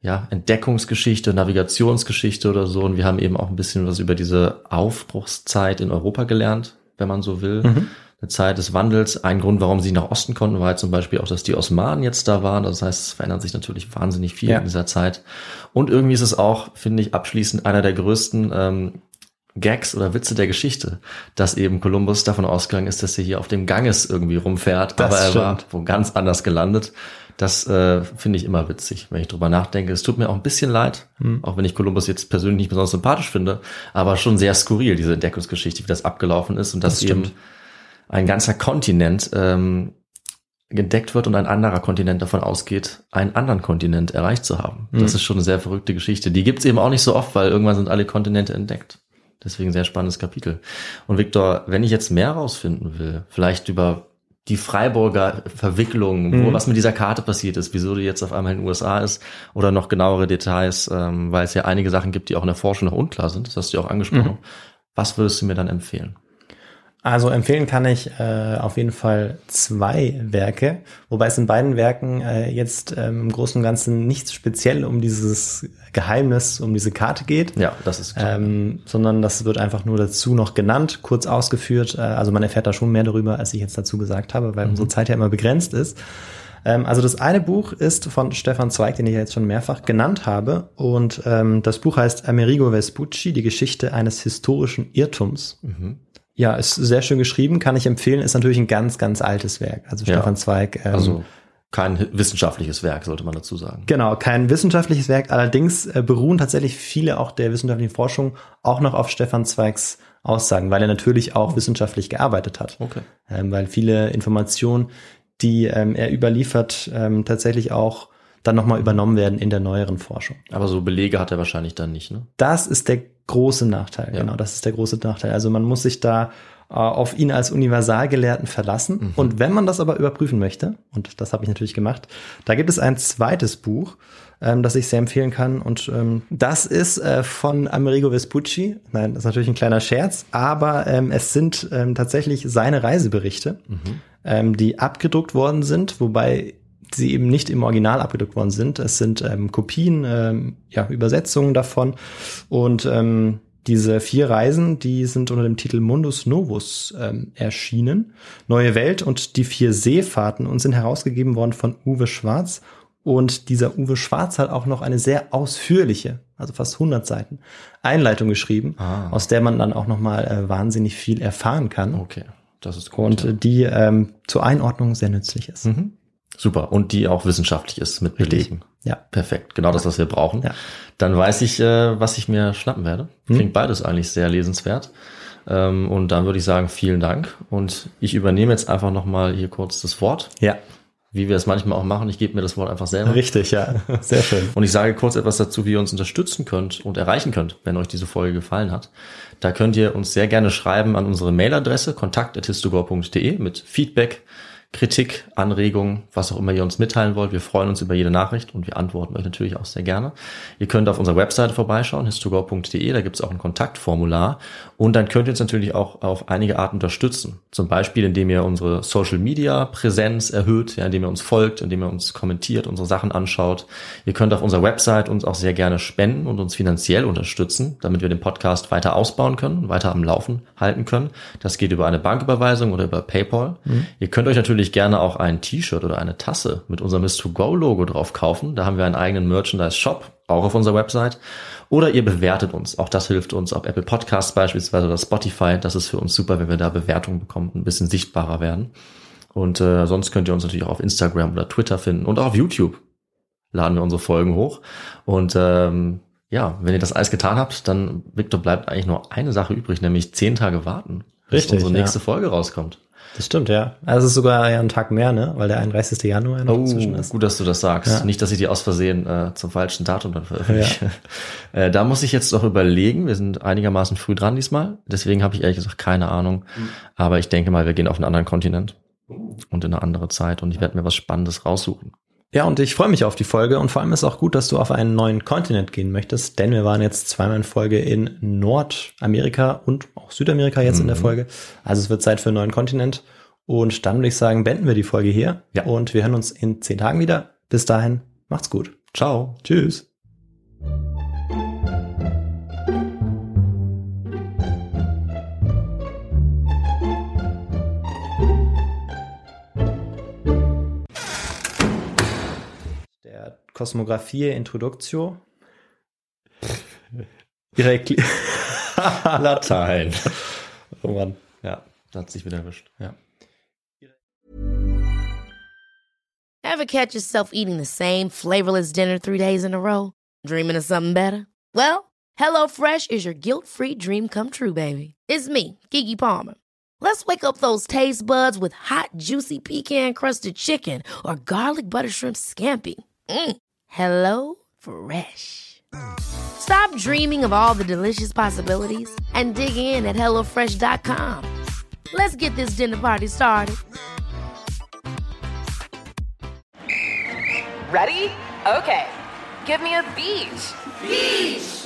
Speaker 4: ja, Entdeckungsgeschichte, Navigationsgeschichte oder so. Und wir haben eben auch ein bisschen was über diese Aufbruchszeit in Europa gelernt, wenn man so will. Mhm. Eine Zeit des Wandels. Ein Grund, warum sie nach Osten konnten, war halt zum Beispiel auch, dass die Osmanen jetzt da waren. Das heißt, es verändert sich natürlich wahnsinnig viel ja. in dieser Zeit. Und irgendwie ist es auch, finde ich, abschließend einer der größten ähm, Gags oder Witze der Geschichte, dass eben Kolumbus davon ausgegangen ist, dass er hier auf dem Ganges irgendwie rumfährt, das aber er stimmt. war wo ganz anders gelandet. Das äh, finde ich immer witzig, wenn ich drüber nachdenke. Es tut mir auch ein bisschen leid, mhm. auch wenn ich Kolumbus jetzt persönlich nicht besonders sympathisch finde, aber schon sehr skurril, diese Entdeckungsgeschichte, wie das abgelaufen ist und dass das eben ein ganzer Kontinent ähm, entdeckt wird und ein anderer Kontinent davon ausgeht, einen anderen Kontinent erreicht zu haben. Mhm. Das ist schon eine sehr verrückte Geschichte. Die gibt's eben auch nicht so oft, weil irgendwann sind alle Kontinente entdeckt. Deswegen sehr spannendes Kapitel. Und Victor, wenn ich jetzt mehr rausfinden will, vielleicht über die Freiburger Verwicklung, wo, was mit dieser Karte passiert ist, wieso die jetzt auf einmal in den USA ist oder noch genauere Details, ähm, weil es ja einige Sachen gibt, die auch in der Forschung noch unklar sind. Das hast du ja auch angesprochen. Was würdest du mir dann empfehlen?
Speaker 5: Also empfehlen kann ich äh, auf jeden Fall zwei Werke, wobei es in beiden Werken äh, jetzt ähm, im Großen und Ganzen nichts speziell um dieses Geheimnis, um diese Karte geht.
Speaker 4: Ja, das ist klar.
Speaker 5: Ähm, sondern das wird einfach nur dazu noch genannt, kurz ausgeführt. Äh, also man erfährt da schon mehr darüber, als ich jetzt dazu gesagt habe, weil unsere Zeit ja immer begrenzt ist. Ähm, also das eine Buch ist von Stefan Zweig, den ich ja jetzt schon mehrfach genannt habe. Und ähm, das Buch heißt Amerigo Vespucci, die Geschichte eines historischen Irrtums. Ja, ist sehr schön geschrieben, kann ich empfehlen, ist natürlich ein ganz, ganz altes Werk. Also
Speaker 4: Ja.
Speaker 5: Stefan Zweig. Ähm,
Speaker 4: also kein wissenschaftliches Werk, sollte man dazu sagen.
Speaker 5: Genau, kein wissenschaftliches Werk. Allerdings äh, beruhen tatsächlich viele auch der wissenschaftlichen Forschung auch noch auf Stefan Zweigs Aussagen, weil er natürlich auch wissenschaftlich gearbeitet hat.
Speaker 4: Okay.
Speaker 5: Ähm, weil viele Informationen, die ähm, er überliefert, ähm, tatsächlich auch dann nochmal übernommen werden in der neueren Forschung.
Speaker 4: Aber so Belege hat er wahrscheinlich dann nicht, ne?
Speaker 5: Das ist der große Nachteil.
Speaker 4: Ja.
Speaker 5: Genau, das ist der große Nachteil. Also man muss sich da äh, auf ihn als Universalgelehrten verlassen. Und wenn man das aber überprüfen möchte, und das habe ich natürlich gemacht, da gibt es ein zweites Buch, ähm, das ich sehr empfehlen kann. Und ähm, das ist äh, von Amerigo Vespucci. Nein, das ist natürlich ein kleiner Scherz, aber ähm, es sind ähm, tatsächlich seine Reiseberichte, ähm, die abgedruckt worden sind, wobei sie eben nicht im Original abgedruckt worden sind. Es sind ähm, Kopien, ähm, ja, Übersetzungen davon. Und ähm, diese vier Reisen, die sind unter dem Titel Mundus Novus ähm, erschienen. Neue Welt und die vier Seefahrten und sind herausgegeben worden von Uwe Schwarz. Und dieser Uwe Schwarz hat auch noch eine sehr ausführliche, also fast 100 Seiten, Einleitung geschrieben,
Speaker 4: Ah.
Speaker 5: aus der man dann auch noch mal äh, wahnsinnig viel erfahren kann.
Speaker 4: Okay. Das ist gut.
Speaker 5: Und äh, die ähm, zur Einordnung sehr nützlich ist.
Speaker 4: Super. Und die auch wissenschaftlich ist mit
Speaker 5: Richtig.
Speaker 4: Belegen.
Speaker 5: Ja.
Speaker 4: Perfekt. Genau das, was wir brauchen.
Speaker 5: Ja. Hm?
Speaker 4: Dann weiß ich, äh, was ich mir schnappen werde. Klingt beides eigentlich sehr lesenswert. Ähm, und dann würde ich sagen, vielen Dank. Und ich übernehme jetzt einfach nochmal hier kurz das Wort,
Speaker 5: Ja,
Speaker 4: wie wir es manchmal auch machen. Ich gebe mir das Wort einfach selber.
Speaker 5: richtig, ja. Sehr schön.
Speaker 4: Und ich sage kurz etwas dazu, wie ihr uns unterstützen könnt und erreichen könnt, wenn euch diese Folge gefallen hat. Da könnt ihr uns sehr gerne schreiben an unsere Mailadresse kontakt.histogor.de mit Feedback, Kritik, Anregungen, was auch immer ihr uns mitteilen wollt. Wir freuen uns über jede Nachricht und wir antworten euch natürlich auch sehr gerne. Ihr könnt auf unserer Webseite vorbeischauen, histogor.de, da gibt es auch ein Kontaktformular und dann könnt ihr uns natürlich auch auf einige Arten unterstützen. Zum Beispiel, indem ihr unsere Social Media Präsenz erhöht, ja, indem ihr uns folgt, indem ihr uns kommentiert, unsere Sachen anschaut. Ihr könnt auf unserer Website uns auch sehr gerne spenden und uns finanziell unterstützen, damit wir den Podcast weiter ausbauen können, weiter am Laufen halten können. Das geht über eine Banküberweisung oder über PayPal. Ihr könnt euch natürlich gerne auch ein T-Shirt oder eine Tasse mit unserem Miss2Go-Logo drauf kaufen. Da haben wir einen eigenen Merchandise-Shop, auch auf unserer Website. Oder ihr bewertet uns. Auch das hilft uns auf Apple Podcasts beispielsweise oder Spotify. Das ist für uns super, wenn wir da Bewertungen bekommen und ein bisschen sichtbarer werden. Und äh, sonst könnt ihr uns natürlich auch auf Instagram oder Twitter finden und auch auf YouTube laden wir unsere Folgen hoch. Und ähm, ja, wenn ihr das alles getan habt, dann, Victor, bleibt eigentlich nur eine Sache übrig, nämlich zehn Tage warten, bis
Speaker 5: Richtig,
Speaker 4: unsere
Speaker 5: ja.
Speaker 4: nächste Folge rauskommt.
Speaker 5: Das stimmt, ja. Also es ist sogar ja ein Tag mehr, ne? Weil der 31. Januar ja noch dazwischen ist.
Speaker 4: Oh, gut, dass du das sagst.
Speaker 5: Ja.
Speaker 4: Nicht, dass ich die aus Versehen äh, zum falschen Datum dann veröffentliche. Äh, da muss ich jetzt noch überlegen. Wir sind einigermaßen früh dran diesmal. Deswegen habe ich ehrlich gesagt keine Ahnung.
Speaker 5: Mhm.
Speaker 4: Aber ich denke mal, wir gehen auf einen anderen Kontinent und in eine andere Zeit und ich werde mir was Spannendes raussuchen.
Speaker 5: Ja, und ich freue mich auf die Folge und vor allem ist auch gut, dass du auf einen neuen Kontinent gehen möchtest, denn wir waren jetzt zweimal in Folge in Nordamerika und auch Südamerika jetzt in der Folge. Also es wird Zeit für einen neuen Kontinent. Und dann würde ich sagen, beenden wir die Folge hier
Speaker 4: Ja.
Speaker 5: und wir hören uns in zehn Tagen wieder. Bis dahin, macht's gut.
Speaker 4: Ciao.
Speaker 5: Tschüss. Der Kosmographie Introduktio. Ihre
Speaker 4: Latein.
Speaker 5: oh Mann.
Speaker 4: Ja, da hat sich wieder erwischt.
Speaker 5: Ja.
Speaker 6: Ever catch yourself eating the same flavorless dinner three days in a row? Dreaming of something better? Well, HelloFresh is your guilt-free dream come true, baby. It's me, Kiki Palmer. Let's wake up those taste buds with hot, juicy pecan-crusted chicken or garlic butter shrimp scampi. Mm. Hello Fresh. Stop dreaming of all the delicious possibilities and dig in at HelloFresh.com. Let's get this dinner party started.
Speaker 7: Ready? Okay. Give me a beach. Beach!